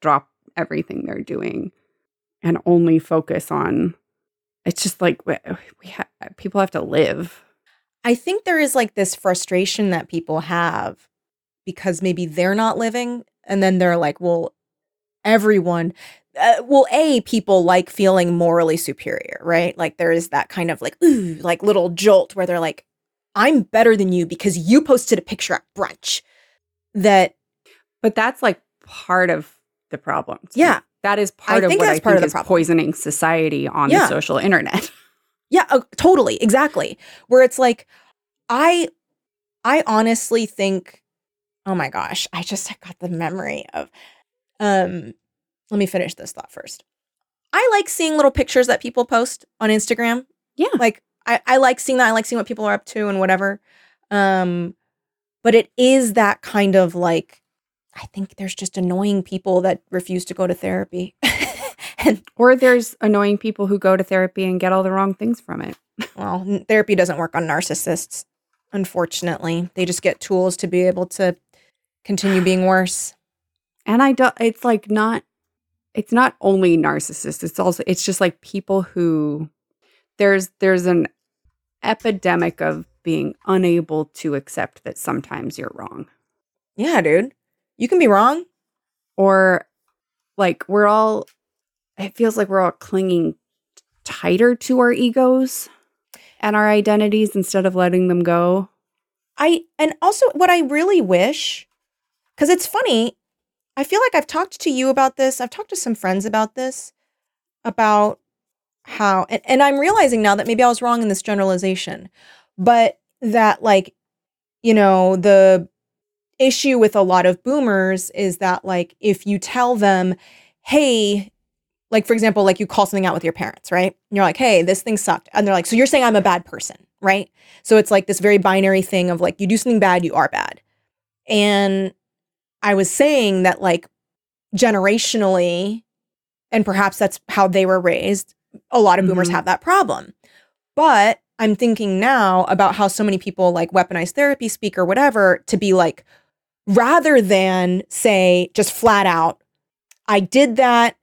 drop everything they're doing and only focus on it's just like we, we ha- people have to live I think there is like this frustration that people have because maybe they're not living, and then they're like, well, everyone. Uh, well, a people like feeling morally superior, right? Like there is that kind of like ooh, like little jolt where they're like, "I'm better than you because you posted a picture at brunch." That but that's like part of the problem me. yeah, that is part of think what I part think of the is problem. poisoning society on Yeah. the social internet. Yeah, uh, totally, exactly. Where it's like, I, I honestly think, oh my gosh, I just got the memory of, um, let me finish this thought first. I like seeing little pictures that people post on Instagram. Yeah. like I, I like seeing that. I like seeing what people are up to and whatever. Um, but it is that kind of like, I think there's just annoying people that refuse to go to therapy. and or there's annoying people who go to therapy and get all the wrong things from it. well, therapy doesn't work on narcissists, unfortunately. They just get tools to be able to continue being worse. And I don't it's like not it's not only narcissists, it's also it's just like people who there's there's an epidemic of being unable to accept that sometimes you're wrong. Yeah, dude. You can be wrong. Or like we're all it feels like we're all clinging tighter to our egos and our identities instead of letting them go. I and also what I really wish cuz it's funny I feel like I've talked to you about this. I've talked to some friends about this about how and, and I'm realizing now that maybe I was wrong in this generalization, but that like you know, the issue with a lot of boomers is that like if you tell them, "Hey, like for example, like you call something out with your parents, right? And you're like, "Hey, this thing sucked." And they're like, "So you're saying I'm a bad person?" Right? So it's like this very binary thing of like you do something bad, you are bad. And I was saying that like generationally and perhaps that's how they were raised, a lot of boomers Mhm. have that problem. But I'm thinking now about how so many people like weaponize therapy speak or whatever to be like rather than say just flat out I did that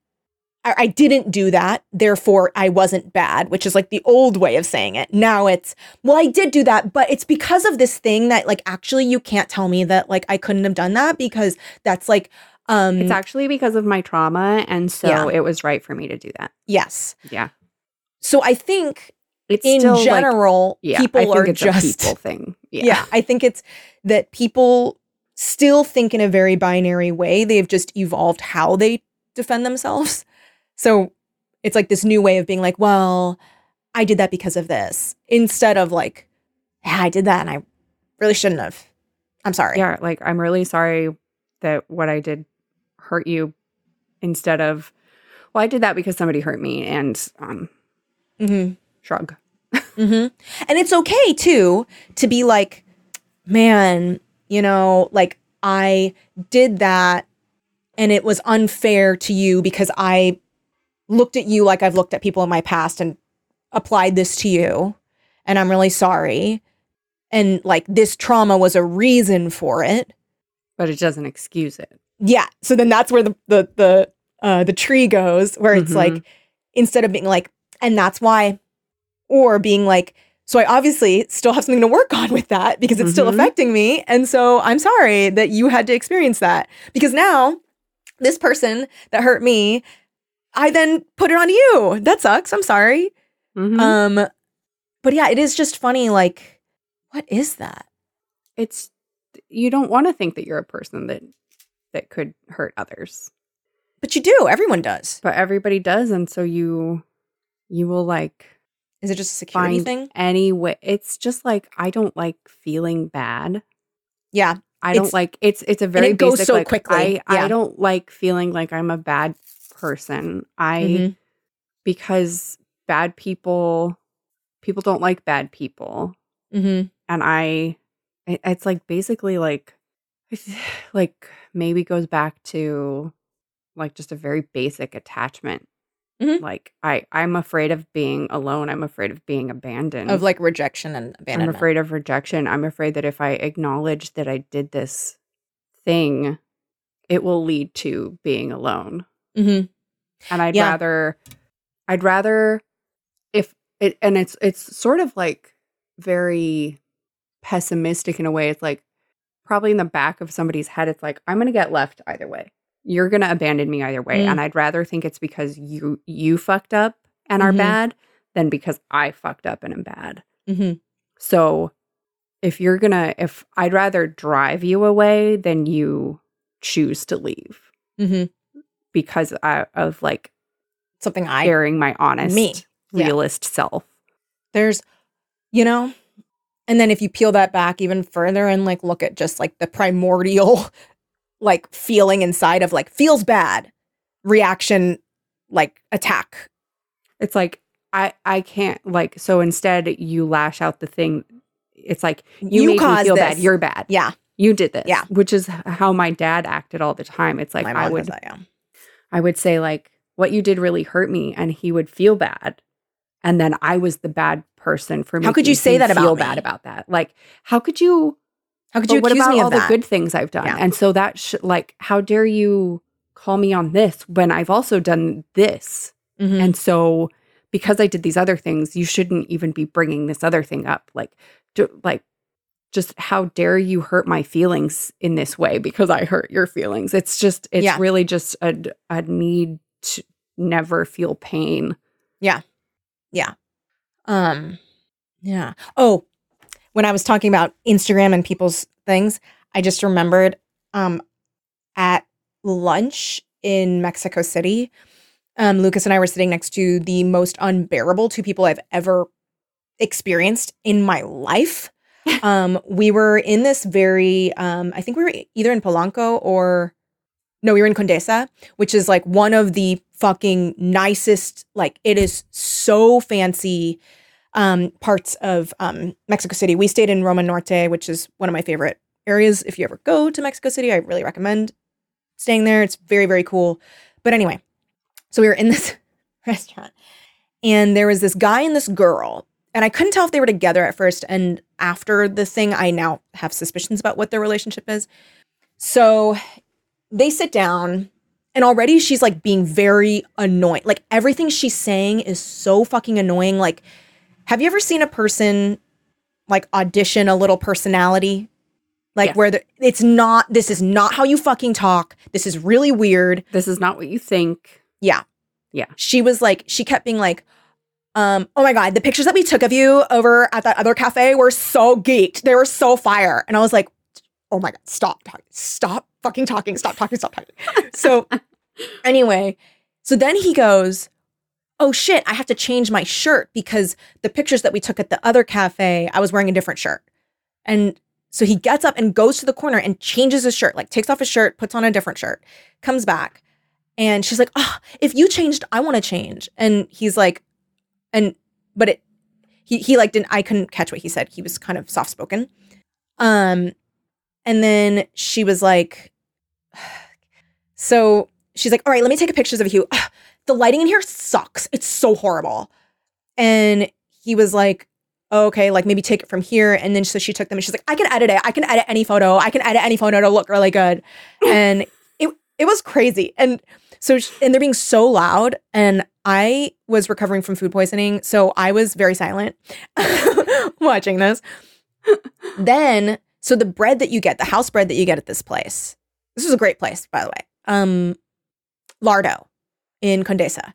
I, I didn't do that, therefore I wasn't bad, which is like the old way of saying it. Now it's, well, I did do that, but it's because of this thing that like actually you can't tell me that like I couldn't have done that because that's like um It's actually because of my trauma. And so Yeah. it was right for me to do that. yes. Yeah. So I think It's in still like- general, yeah, people are just people thing. Yeah. yeah. I think it's that people still think in a very binary way. They've just evolved how they defend themselves. So it's like this new way of being like, well, I did that because of this, instead of like, yeah, I did that and I really shouldn't have. I'm sorry. Yeah. Like, I'm really sorry that what I did hurt you instead of, well, I did that because somebody hurt me and um, hmm shrug. hmm And it's okay too to be like, man, you know, like I did that and it was unfair to you because I looked at you like I've looked at people in my past and applied this to you. And I'm really sorry. And like this trauma was a reason for it. But it doesn't excuse it. Yeah. So then that's where the the the uh the tree goes, where it's Mhm. like instead of being like, and that's why, or being like, so I obviously still have something to work on with that because it's still Mhm. affecting me. And so I'm sorry that you had to experience that. Because now this person that hurt me, I then put it on you. That sucks. I'm sorry. Mhm. Um, but yeah, it is just funny, like, what is that? it's, you don't want to think that you're a person that, that could hurt others. But you do, everyone does. But everybody does. And so you, you will like, Is it just a security thing? any way. It's just like I don't like feeling bad. Yeah. I don't like it's it's a very it goes basic, so like, quickly. I Yeah. I don't like feeling like I'm a bad person. I Mhm. because bad people people don't like bad people, Mm-hmm. and I it, it's like basically like like maybe goes back to like just a very basic attachment. Mhm. Like I I'm afraid of being alone. I'm afraid of being abandoned. Of like rejection and abandonment. I'm afraid of rejection. I'm afraid that if I acknowledge that I did this thing, it will lead to being alone. Mm-hmm. And I'd Yeah. rather I'd rather if it and it's it's sort of like very pessimistic in a way. It's like probably in the back of somebody's head it's like I'm going to get left either way. You're going to abandon me either way Mm. and I'd rather think it's because you you fucked up and are Mhm. bad than because I fucked up and am bad. Mm-hmm. So if you're gonna, if I'd rather drive you away than you choose to leave Mm-hmm. Because I, of like Something I airing my honest, Me. Yeah. realist self. there's, you know, and then if you peel that back even further and like look at just like the primordial, like feeling inside of like feels bad, reaction, like attack. It's like I, I can't like. So instead, you lash out the thing. It's like you, You made me feel this. bad. You're bad. Yeah, You did this. Yeah. which is how my dad acted all the time. It's like I would that. Yeah. I would say like what you did really hurt me and he would feel bad. And then I was the bad person for How could you say that about feel me? bad about that? Like how could you How could you what about me all of the good things I've done? Yeah. And so that sh- like how dare you call me on this when I've also done this? Mhm. And so because I did these other things, you shouldn't even be bringing this other thing up. Like do, like just how dare you hurt my feelings in this way because I hurt your feelings. It's just it's Yeah. really just a a need to never feel pain. Yeah. Yeah. Um, yeah. Oh, when I was talking about Instagram and people's things, I just remembered um at lunch in Mexico City, um, Lucas and I were sitting next to the most unbearable two people I've ever experienced in my life. Um, we were in this very um, I think we were either in Polanco or no, we were in Condesa, which is like one of the fucking nicest, like it is so fancy um, parts of um, Mexico City. We stayed in Roma Norte, which is one of my favorite areas. If you ever go to Mexico City, I really recommend staying there. It's very, very cool. But anyway, so we were in this restaurant and there was this guy and this girl. And I couldn't tell if they were together at first. And after the thing, I now have suspicions about what their relationship is. So they sit down and already she's like being very annoying. Like everything she's saying is so fucking annoying. Like, have you ever seen a person like audition a little personality? Like where the, it's not, this is not how you fucking talk. This is really weird. This is not what you think. Yeah. Yeah. She was like, she kept being like, um, oh my God, the pictures that we took of you over at that other cafe were so geeked. They were so fire. And I was like, oh my God, stop talking. Stop fucking talking. Stop talking. Stop talking. so anyway, so then he goes, oh shit, I have to change my shirt because the pictures that we took at the other cafe, I was wearing a different shirt. And so he gets up and goes to the corner and changes his shirt, like takes off his shirt, puts on a different shirt, comes back. And she's like, oh, if you changed, I want to change. And he's like, and, but it, he, he like didn't, I couldn't catch what he said. He was kind of soft spoken. Um, and then she was like, so she's like, all right, let me take a pictures of you. "Ugh, the lighting in here sucks. It's so horrible. And he was like, "Oh, okay, like maybe take it from here. And then so she took them and she's like, I can edit it. I can edit any photo. I can edit any photo to look really good. And it it was crazy. And so sh- and they're being so loud. And I was recovering from food poisoning. So I was very silent watching this. then so the bread that you get, the house bread that you get at this place, this is a great place, by the way. Um, Lardo in Condesa.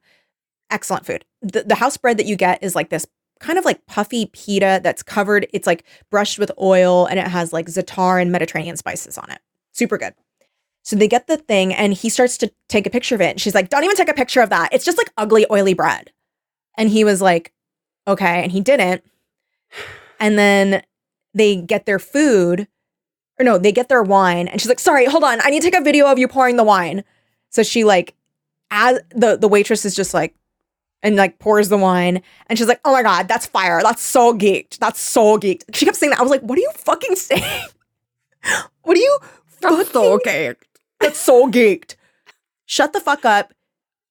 Excellent food. The, the house bread that you get is like this kind of like puffy pita that's covered. It's like brushed with oil and it has like za'atar and Mediterranean spices on it. Super good. So they get the thing and he starts to take a picture of it. And she's like, don't even take a picture of that. It's just like ugly, oily bread. And he was like, okay. And he didn't. And then they get their food, or no, they get their wine. And she's like, sorry, hold on. I need to take a video of you pouring the wine. So she like, as the, the waitress is just like, and like pours the wine. And she's like, oh my God, that's fire. That's so geeked. That's so geeked. She kept saying that. I was like, what are you fucking saying? what are you That's so okay. That's so geeked. Shut the fuck up.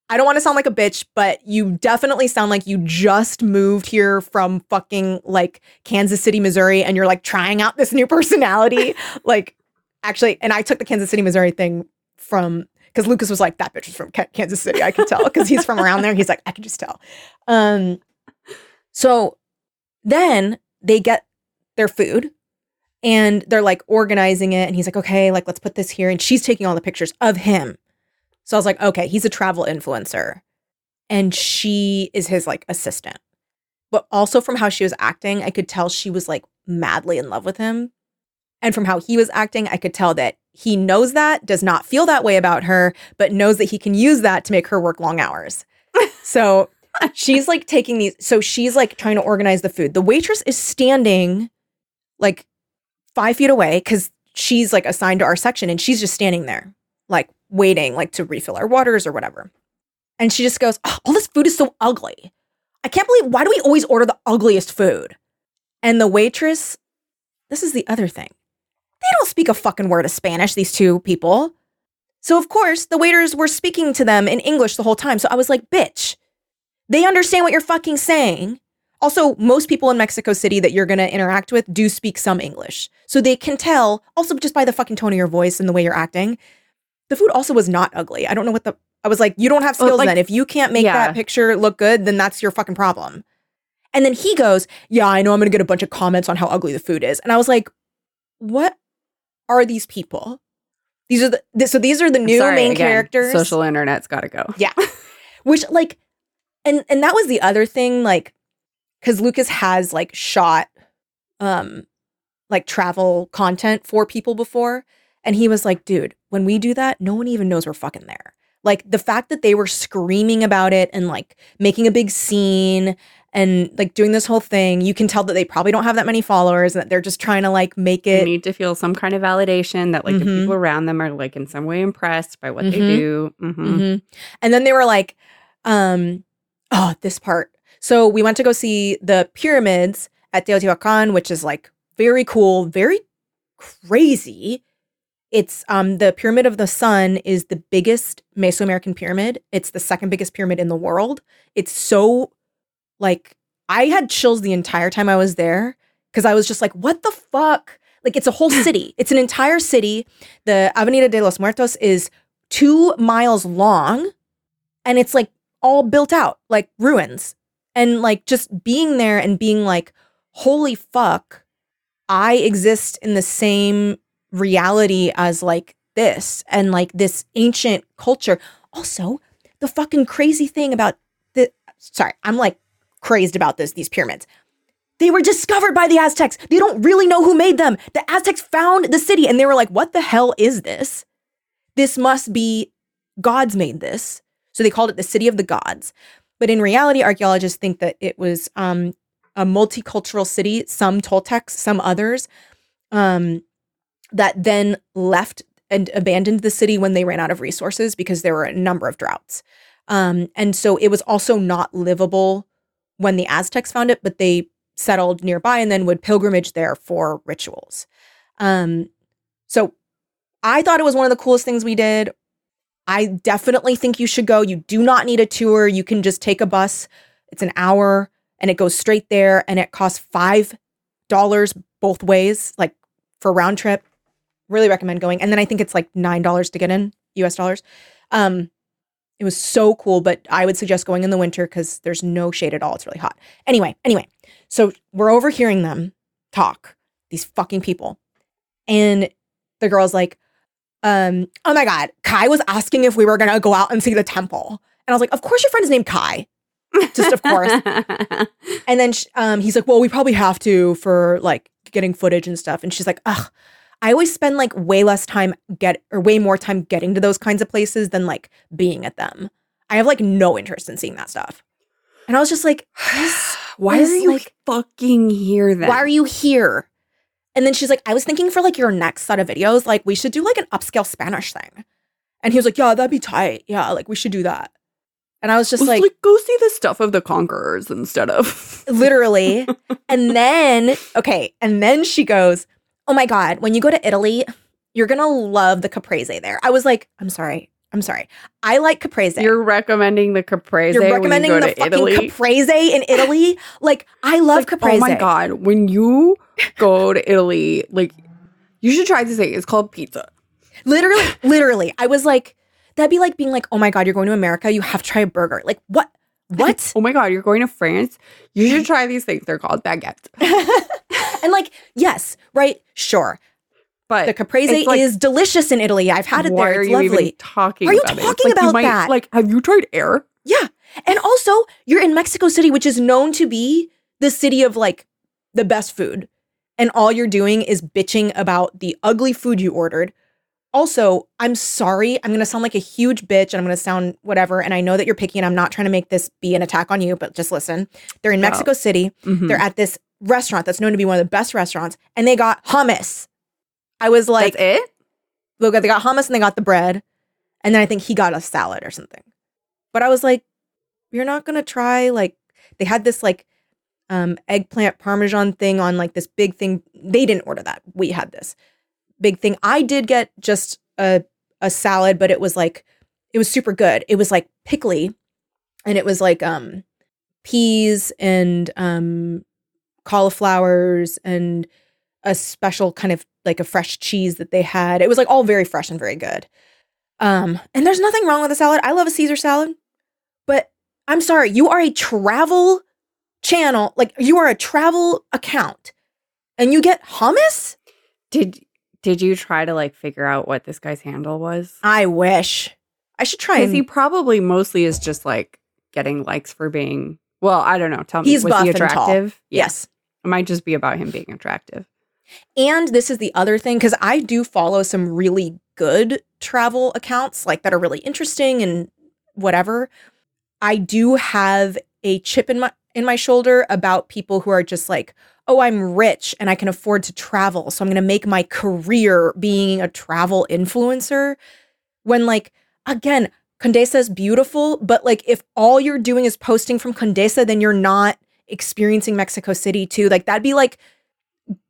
I don't want to sound like a bitch, but you definitely sound like you just moved here from fucking like Kansas City, Missouri, and you're like trying out this new personality. like, actually, and I took the Kansas City, Missouri thing from because Lucas was like, that bitch is from Ka- Kansas City. I can tell because he's from around there. He's like, I can just tell. Um, so then they get their food and they're like organizing it and he's like okay like let's put this here and she's taking all the pictures of him. So i was like okay he's a travel influencer and she is his like assistant. But also from how she was acting i could tell she was like madly in love with him. And from how he was acting i could tell that he knows that does not feel that way about her but knows that he can use that to make her work long hours. So she's like taking these so she's like trying to organize the food. The waitress is standing like five feet away because she's like assigned to our section and she's just standing there, like waiting, like to refill our waters or whatever. And she just goes, "Oh, All this food is so ugly. I can't believe why do we always order the ugliest food? And the waitress, this is the other thing. They don't speak a fucking word of Spanish, these two people. So, of course, the waiters were speaking to them in English the whole time. So I was like, bitch, they understand what you're fucking saying. Also, most people in Mexico City that you're going to interact with do speak some English. So they can tell, also just by the fucking tone of your voice and the way you're acting. The food also was not ugly. I don't know what the. I was like, you don't have skills like- then. If you can't make Yeah. that picture look good, then that's your fucking problem. And then he goes, Yeah, I know I'm going to get a bunch of comments on how ugly the food is. And I was like, What are these people? These are the. th- so these are the new Sorry, main again, characters. Social internet's got to go. Yeah. Which like and and that was the other thing like cuz Lucas has like shot um like travel content for people before and he was like dude when we do that no one even knows we're fucking there like the fact that they were screaming about it and like making a big scene and like doing this whole thing you can tell that they probably don't have that many followers and that they're just trying to like make it. They need to feel some kind of validation that like the Mhm. people around them are like in some way impressed by what they Mhm. do. Mhm. Mhm. And then they were like, um, oh, this part. So we went to go see the pyramids at Teotihuacan, which is like very cool, very crazy. It's um the pyramid of the sun is the biggest Mesoamerican pyramid. It's the second biggest pyramid in the world. It's so like I had chills the entire time I was there because I was just like, what the fuck? Like it's a whole city. It's an entire city. The Avenida de los Muertos is two miles long and it's like all built out, like ruins. And like just being there and being like, holy fuck, I exist in the same reality as like this and like this ancient culture. Also, the fucking crazy thing about the sorry, I'm like crazed about this, these pyramids. They were discovered by the Aztecs. They don't really know who made them. The Aztecs found the city and they were like, what the hell is this? This must be gods made this. So they called it the city of the gods. But in reality, archaeologists think that it was um, a multicultural city, some Toltecs, some others, um, that then left and abandoned the city when they ran out of resources because there were a number of droughts. Um, and so it was also not livable when the Aztecs found it, but they settled nearby and then would pilgrimage there for rituals. Um, so I thought it was one of the coolest things we did. I definitely think you should go. You do not need a tour. You can just take a bus. It's an hour and it goes straight there and it costs five dollars both ways, like for round trip. Really recommend going. And then I think it's like nine dollars to get in, US dollars. Um, it was so cool, but I would suggest going in the winter because there's no shade at all. It's really hot. Anyway, anyway, so we're overhearing them talk, these fucking people. And the girl's like, um, oh my God, Kai was asking if we were gonna go out and see the temple. And I was like, of course your friend is named Kai. Just of course. And then sh- um, he's like, well, we probably have to for like getting footage and stuff. And she's like, ugh, I always spend like way less time get or way more time getting to those kinds of places than like being at them. I have like no interest in seeing that stuff. And I was just like, Why is, are you like- fucking here then? why are you here? And then she's like, I was thinking for like your next set of videos, like we should do like an upscale Spanish thing. And he was like, Yeah, that'd be tight. Yeah, like we should do that. And I was just Let's, like, go see the stuff of the conquerors instead of literally. and then, okay, and then she goes, Oh my God, when you go to Italy, you're gonna love the caprese there. I was like, I'm sorry. I'm sorry. I like caprese. You're recommending the caprese. You're you recommending go the to fucking Italy. caprese in Italy. Like, I love Like, caprese. Oh my god! When you go to Italy, like you should try this thing. It's called pizza. Literally, literally. I was like, that'd be like being like, oh my God, you're going to America. You have to try a burger. Like, what? What? Oh my god! You're going to France. You should try these things. They're called baguettes. and like, yes, right, sure. But The caprese like, is delicious in Italy. I've had it why there. are It's you lovely. even talking? Are you about it? Talking like you about might- that? Like, have you tried air? Yeah. And also, you're in Mexico City, which is known to be the city of like the best food. And all you're doing is bitching about the ugly food you ordered. Also, I'm sorry. I'm going to sound like a huge bitch and I'm going to sound whatever. And I know that you're picky and I'm not trying to make this be an attack on you, but just listen. They're in. Mexico City. Mhm. They're at this restaurant that's known to be one of the best restaurants and they got hummus. I was like, That's it. look, they got hummus and they got the bread. And then I think he got a salad or something. But I was like, you're not gonna try like they had this like um eggplant parmesan thing on like this big thing. They didn't order that. We had this big thing. I did get just a a salad, but it was like it was super good. It was like pickly and it was like um peas and um cauliflowers and a special kind of like a fresh cheese that they had. It was like all very fresh and very good. Um, and there's nothing wrong with a salad. I love a Caesar salad, but I'm sorry, you are a travel channel, like you are a travel account, and you get hummus. Did Did you try to like figure out what this guy's handle was? I wish. I should try Because and he probably mostly is just like getting likes for being. Well, I don't know. Tell me, He's was buff he and tall. attractive? Yeah. yes. it might just be about him being attractive. And this is the other thing because I do follow some really good travel accounts, like that are really interesting and whatever. I do have a chip in my in my shoulder about people who are just like, oh, I'm rich and I can afford to travel, so I'm going to make my career being a travel influencer. When like again, Condesa is beautiful, but like if all you're doing is posting from Condesa, then you're not experiencing Mexico City too. Like that'd be like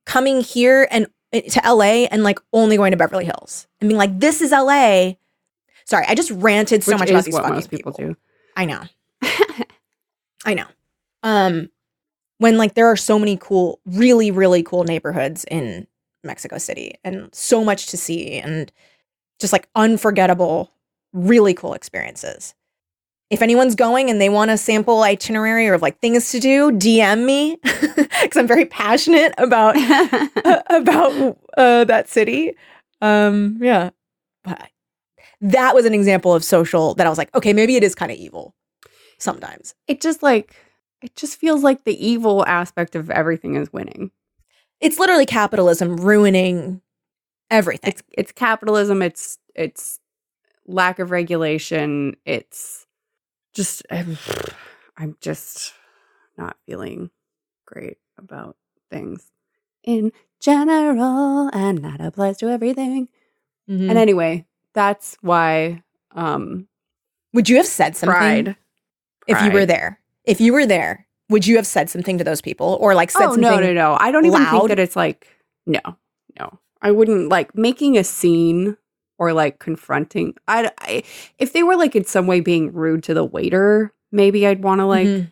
coming here and eh, to LA and like only going to Beverly Hills and being like, this is LA. Sorry, I just ranted so which much about these what fucking most people, do. I know. I know. Um, when like there are so many cool, really, really cool neighborhoods in Mexico City and so much to see and just like unforgettable, really cool experiences. If anyone's going and they want a sample itinerary or like things to do, DM me because I'm very passionate about about uh, that city. Um, yeah, but that was an example of social that I was like, okay, maybe it is kind of evil sometimes. it just like it just feels like the evil aspect of everything is winning. It's literally capitalism ruining everything. It's it's capitalism. It's it's lack of regulation. It's just I'm, I'm just not feeling great about things in general, and that applies to everything. Mhm. And anyway, that's why um would you have said something pride. if you were there? If you were there, would you have said something to those people or like said oh something? no no no! I don't even think that it's like no no. I wouldn't like making a scene or like confronting. I, I if they were like in some way being rude to the waiter, maybe I'd want to like Mhm.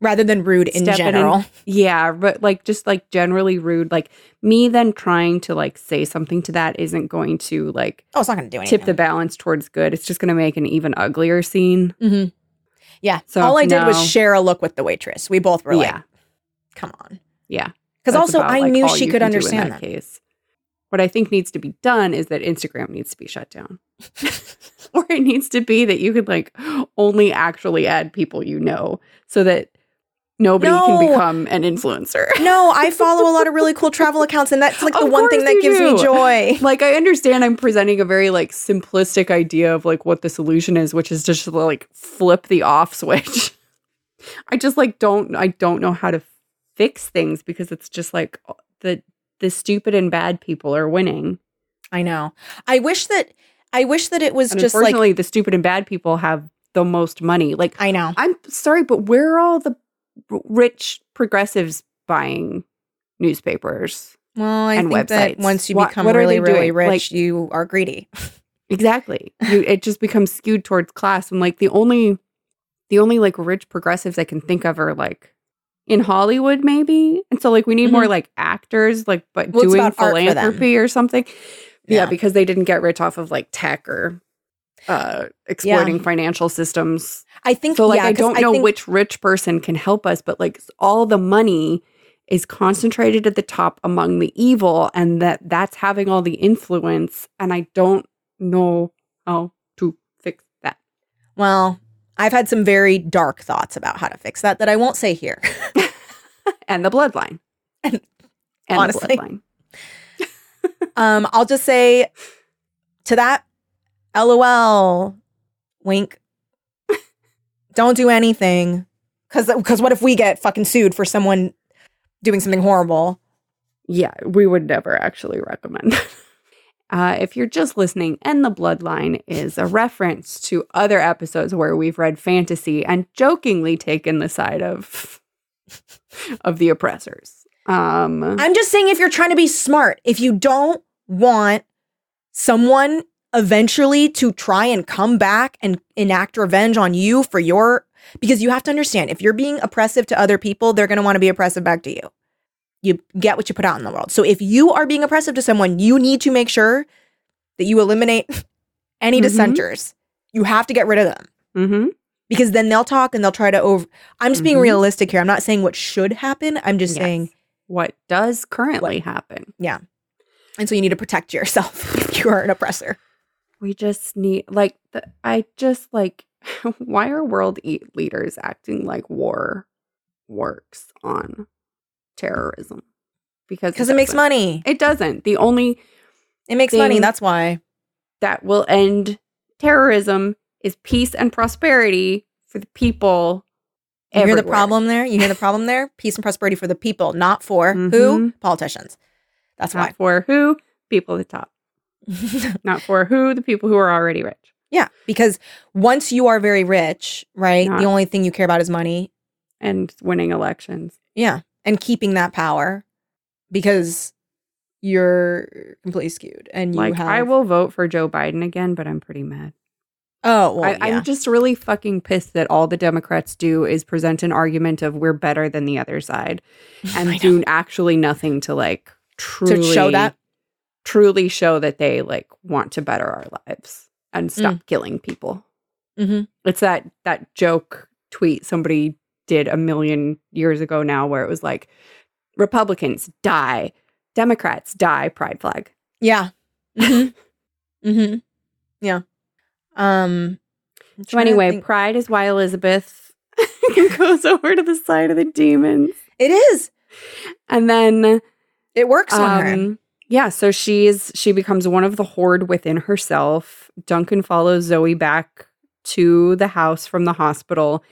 rather than rude in step in general. yeah, but like just like generally rude. Like me then trying to like say something to that isn't going to like Oh, it's not going to do anything. tip the balance towards good. It's just going to make an even uglier scene. Mhm. Yeah. So, All I did no. was share a look with the waitress. We both were like, yeah, come on. yeah. Because also, about, I like, knew she could can do in understand that. case. What I think needs to be done is that Instagram needs to be shut down. or it needs to be that you could like only actually add people you know so that nobody No. can become an influencer. No, I follow a lot of really cool travel accounts, and that's like the Of one thing that gives me joy. like I understand I'm presenting a very like simplistic idea of like what the solution is, which is just to like flip the off switch. I just like don't I don't know how to fix things because it's just like the the stupid and bad people are winning. I know. I wish that I wish that it was And just like the stupid and bad people have the most money. Like I know. I'm sorry, but where are all the rich progressives buying newspapers? Well, I and think that once you What- become what really, really doing? rich, Like- you are greedy. Exactly. You, it just becomes skewed towards class, and like the only, the only like rich progressives I can think of are like in Hollywood, maybe. And so like we need more like actors, like but Mm-hmm. Well, doing about art for them. philanthropy or something. Yeah. Yeah. because they didn't get rich off of like tech or uh exploiting financial systems. I think So like yeah, I don't know think- which rich person can help us, but like all the money is concentrated at the top among the evil and that that's having all the influence and I don't know how to fix that. Well, I've had some very dark thoughts about how to fix that that I won't say here. And the bloodline. And And honestly. the bloodline. um, I'll just say to that, LOL, wink. Don't do anything, because because what if we get fucking sued for someone doing something horrible? Yeah, we would never actually recommend. Uh, if you're just listening, and the bloodline is a reference to other episodes where we've read fantasy and jokingly taken the side of of the oppressors. Um, I'm just saying if you're trying to be smart, if you don't want someone eventually to try and come back and enact revenge on you for your because you have to understand if you're being oppressive to other people, they're going to want to be oppressive back to you. You get what you put out in the world. So if you are being oppressive to someone, you need to make sure that you eliminate any Mhm. dissenters. You have to get rid of them mhm. because then they'll talk and they'll try to over I'm just being Mhm. realistic here. I'm not saying what should happen. I'm just Yes. saying what does currently happen. Yeah. And so you need to protect yourself if you are an oppressor. We just need like the, I just like why are world leaders acting like war works on terrorism? Because Because it makes money. It doesn't. The only It makes money. That's why. that will end terrorism is peace and prosperity for the people. You hear the problem there? You hear the problem there? Peace and prosperity for the people, not for who? Mhm. Politicians. That's Not for who? People at the top. Not for who? The people who are already rich. yeah, because once you are very rich, right? Not- the only thing you care about is money. And winning elections. Yeah, and keeping that power because you're completely skewed and you like have. I will vote for Joe Biden again, but I'm pretty mad. Oh, well, I, yeah. I'm just really fucking pissed that all the Democrats do is present an argument of we're better than the other side and do actually nothing to like truly to show that. Truly show that they like want to better our lives and stop Mm. killing people. Mhm. It's that that joke tweet somebody did a million years ago now where it was like Republicans die, Democrats die, pride flag. Yeah. hmm hmm Yeah. Um. So anyway, think- pride is why Elizabeth goes over to the side of the demons. it is. And then It works on her. Yeah, so she's she becomes one of the horde within herself. Duncan follows Zoe back to the house from the hospital,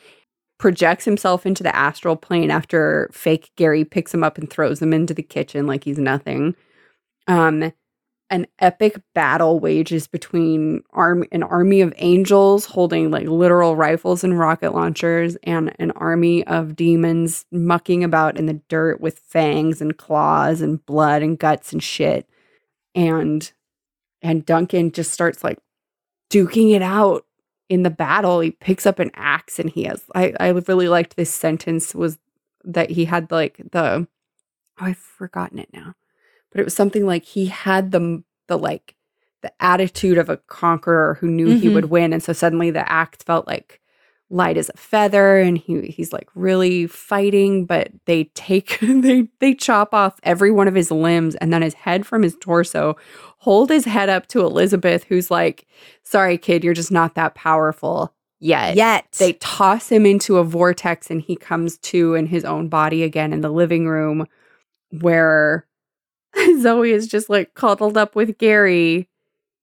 projects himself into the astral plane after fake Gary picks him up and throws him into the kitchen like he's nothing. Um an epic battle wages between arm an army of angels holding like literal rifles and rocket launchers and an army of demons mucking about in the dirt with fangs and claws and blood and guts and shit. And and Duncan just starts like duking it out in the battle. He picks up an axe and he has I I really liked this sentence was that he had like the oh I've forgotten it now but it was something like he had the the like the attitude of a conqueror who knew he Mhm. would win and so suddenly the act felt like light as a feather and he he's like really fighting but they take they they chop off every one of his limbs and then his head from his torso hold his head up to Elizabeth who's like sorry kid you're just not that powerful yet Yet. they toss him into a vortex and he comes to in his own body again in the living room where Zoe is just like cuddled up with Gary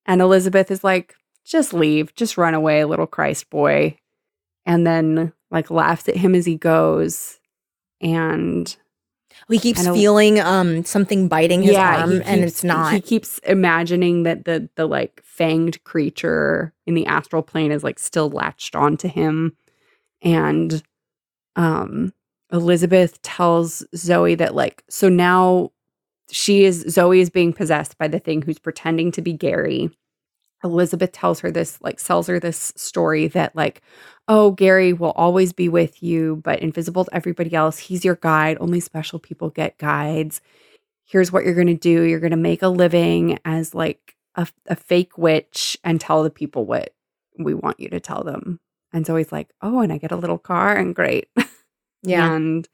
and Elizabeth is like just leave just run away little Christ boy and then like laughs at him as he goes and he keeps and feeling um something biting his arm, he and it's not. he keeps imagining that the the like fanged creature in the astral plane is like still latched onto him and um elizabeth tells zoe that like so now she is zoe is being possessed by the thing who's pretending to be gary. Elizabeth tells her this like sells her this story that like oh gary will always be with you but invisible to everybody else. He's your guide. Only special people get guides. Here's what you're going to do. You're going to make a living as like a, a fake witch and tell the people what we want you to tell them. And so he's like oh and i get a little car and great. Yeah. and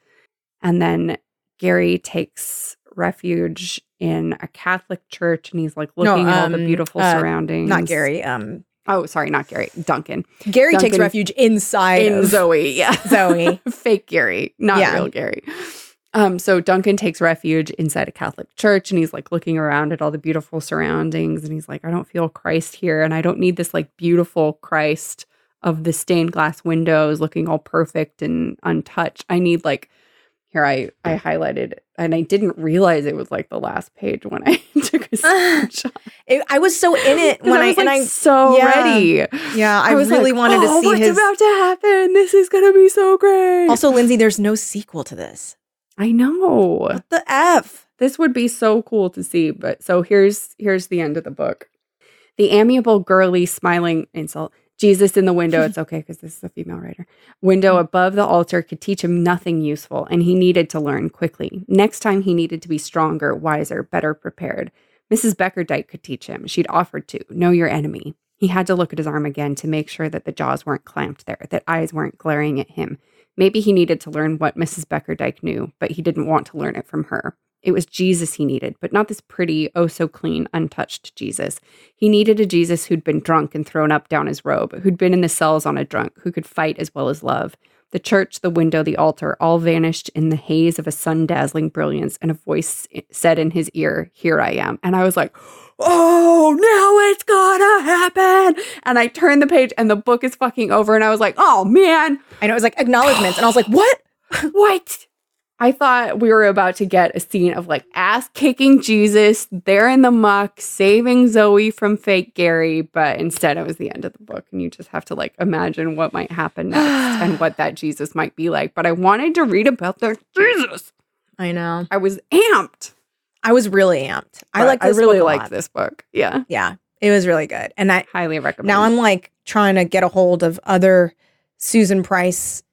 and then Gary takes refuge in a Catholic church and he's like No, looking at all the um, beautiful uh, surroundings. Not Gary. Um, Oh, sorry, not Gary. Duncan. Gary takes refuge inside In of Zoe, yeah. Zoe. Fake Gary, not Yeah. real Gary. Um, so Duncan takes refuge inside a Catholic church and he's like looking around at all the beautiful surroundings and he's like, I don't feel Christ here and I don't need this like beautiful Christ of the stained glass windows looking all perfect and untouched. I need like here I I highlighted and I didn't realize it was like the last page when I took a screenshot. It- I was so in it when I, was and like I so yeah. ready. yeah I, was really like, wanted to "Oh, see what's his. about to happen. This is gonna be so great. Also, Lindsay, there's no sequel to this. I know. What the f? This would be so cool to see, but so here's here's the end of the book. The amiable, girly, smiling insult. Jesus in the window, it's okay because this is a female writer. Window mm. above the altar could teach him nothing useful, and he needed to learn quickly. Next time he needed to be stronger, wiser, better prepared. Mrs. Beckerdyke could teach him. She'd offered to. Know your enemy. He had to look at his arm again to make sure that the jaws weren't clamped there, that eyes weren't glaring at him. Maybe he needed to learn what Mrs. Beckerdyke knew, but he didn't want to learn it from her. It was Jesus he needed, but not this pretty, oh so clean, untouched Jesus. He needed a Jesus who'd been drunk and thrown up down his robe, who'd been in the cells on a drunk, who could fight as well as love. The church, the window, the altar all vanished in the haze of a sun dazzling brilliance, and a voice said in his ear, Here I am. And I was like, Oh, now it's gonna happen. And I turned the page and the book is fucking over. And I was like, Oh man, I know it was like acknowledgments, and I was like, what? what? I thought we were about to get a scene of like ass kicking Jesus there in the muck, saving Zoe from fake Gary, but instead it was the end of the book. And you just have to like imagine what might happen next and what that Jesus might be like. But I wanted to read about that Jesus. I know. I was amped. I was really amped. I But like. I really book a like lot. this book. Yeah. Yeah, it was really good, and I Highly recommend. now I'm like trying to get a hold of other Susan Price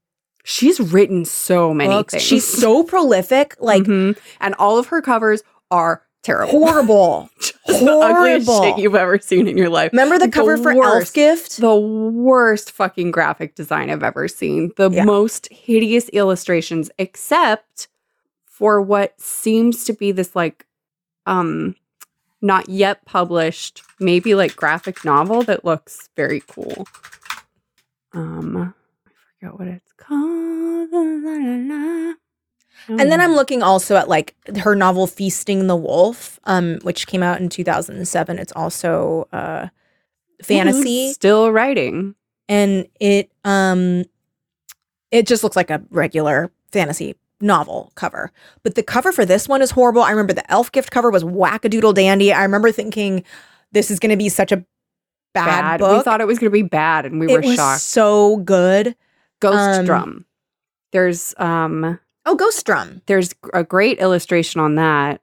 she's written so many books. things. She's so prolific, like Mhm. and all of her covers are terrible. horrible. the ugliest horrible. shit you've ever seen in your life. Remember the The cover for Elf. Gift? the worst fucking graphic design I've ever seen. The Yeah. most hideous illustrations, except for what seems to be this like um not yet published, maybe like graphic novel that looks very cool. Um forget what it's called. La, la, la. And then Oh. I'm looking also at like her novel Feasting the Wolf, um, which came out in 2007. It's also uh, fantasy, Still writing. and it um, it just looks like a regular fantasy novel cover. But the cover for this one is horrible. I remember the Elf Gift cover was wackadoodle dandy. I remember thinking this is going to be such a bad, Bad. We thought it was going to be bad, and we it were was shocked. so good. Ghost um, Drum. There's um Oh, Ghost Drum. there's a great illustration on that.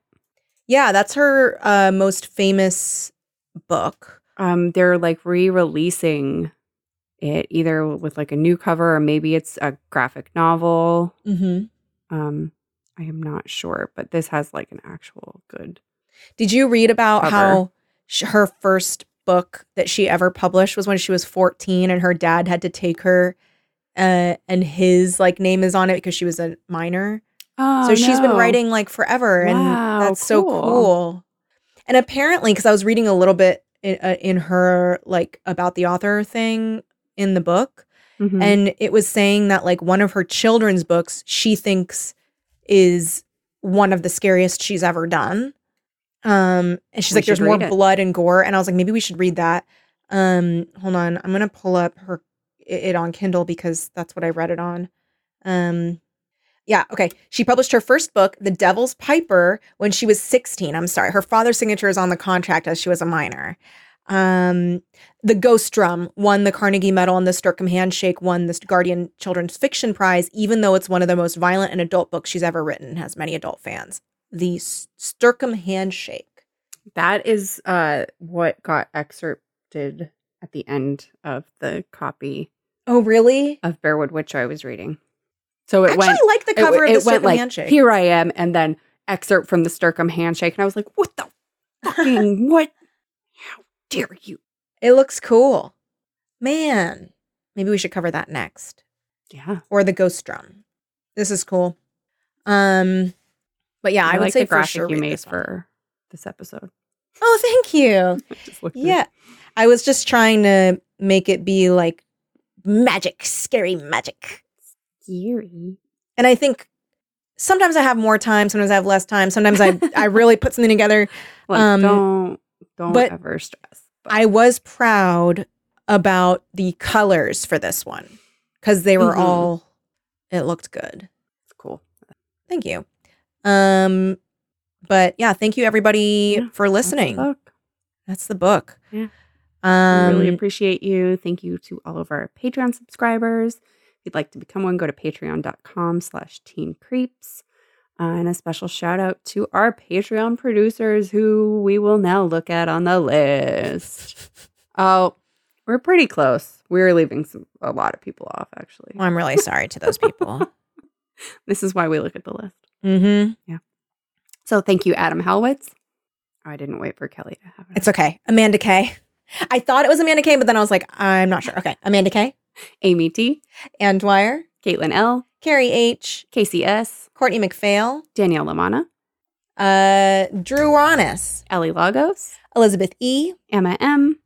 Yeah, that's her uh, most famous book. Um they're like re-releasing it either with like a new cover or maybe it's a graphic novel. Mm-hmm. Um I am not sure, but this has like an actual good. Did you read about Cover. how sh- her first book that she ever published was when she was 14 and her dad had to take her uh, and his like name is on it because she was a minor. Oh, so she's been writing like forever and Wow, that's so cool. cool. And apparently cuz I was reading a little bit in, uh, in her like about the author thing in the book Mhm. and it was saying that like one of her children's books she thinks is one of the scariest she's ever done um and she's We like there's more it. blood and gore and i was like maybe we should read that um hold on i'm gonna pull up her it on kindle because that's what i read it on. Um yeah okay. She published her first book the devil's piper when she was 16 i'm sorry her father's signature is on the contract as she was a minor. Um the Ghost Drum won the Carnegie Medal and the Sterkarm Handshake won the Guardian Children's Fiction Prize, even though it's one of the most violent and adult books she's ever written, has many adult fans. The S- Handshake. that is uh what got excerpted at the end of the copy Oh, really? of Bearwood Witch I was reading. So it I actually went like the cover it of the went like Handshake. here I am, and then excerpt from the Sterkarm handshake, and I was like, what the fucking what? How dare you? It looks cool. Man, maybe we should cover that next. Yeah, Or the Ghost Drum. This is cool. Um, but yeah, I, would like say the for graphic sure you made this for this episode. Oh, thank you. I just looked at Yeah. I was just trying to make it be like magic, scary magic. Scary. And I think sometimes I have more time, sometimes I have less time. Sometimes I I really put something together. Like, Um, don't don't but ever stress. But I was proud about the colors for this one cuz they were Mhm. all it looked good. it's cool. Thank you. Um but yeah, thank you everybody Yeah, for That's the listening. book. That's the book. Yeah. Um really appreciate you. Thank you to all of our Patreon subscribers. If you'd like to become one, go to patreon.com slash teen creeps. Uh, and a special shout out to our Patreon producers who we will now look at on the list. Oh, we're pretty close. We're leaving some, a lot of people off, actually. well, I'm really sorry to those people. This is why we look at the list. Mm-hmm. Yeah. So thank you, Adam Halwitz. Oh, I didn't wait for Kelly to have it. It's okay. Amanda Kay. I thought it was Amanda Kay, but then I was like, I'm not sure. Okay. Amanda Kay, Amy T, Ann Dwyer, Caitlin L, Carrie H, Casey S, Courtney McPhail, Danielle Lamana, Uh, Drew Ronis, Ellie Lagos, Elizabeth E, Emma M,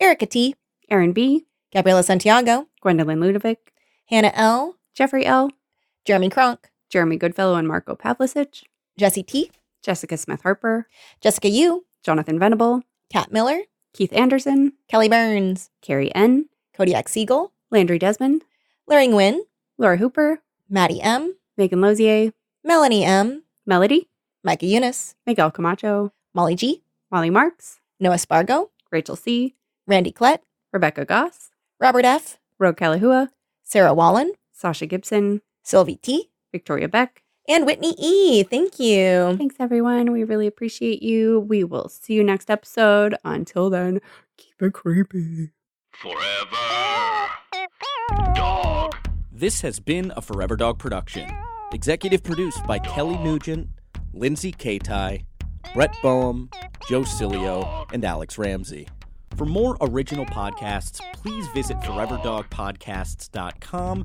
Erica T, Aaron B, Gabriela Santiago, Gwendolyn Ludovic, Hannah L, Jeffrey L, Jeremy Kronk, Jeremy Goodfellow and Marco Pavlicic, Jesse T, Jessica Smith Harper, Jessica U, Jonathan Venable, Kat Miller, Keith Anderson, Kelly Burns, Carrie N, Kodiak Siegel, Landry Desmond, Larry Nguyen, Laura Hooper, Maddie M, Megan Lozier, Melanie M, Melody, Micah Eunice, Miguel Camacho, Molly G, Molly Marks, Noah Spargo, Rachel C, Randy Klett, Rebecca Goss, Robert F, Rogue Kalahua, Sarah Wallen, Sasha Gibson, Sylvie T, Victoria Beck. And Whitney E. Thank you. Thanks, everyone. We really appreciate you. We will see you next episode. Until then, keep it creepy. Forever. Dog. This has been a Forever Dog production. Executive produced by Kelly Nugent, Lindsay Katai, Brett Boehm, Joe Cilio, and Alex Ramsey. For more original podcasts, please visit foreverdogpodcasts.com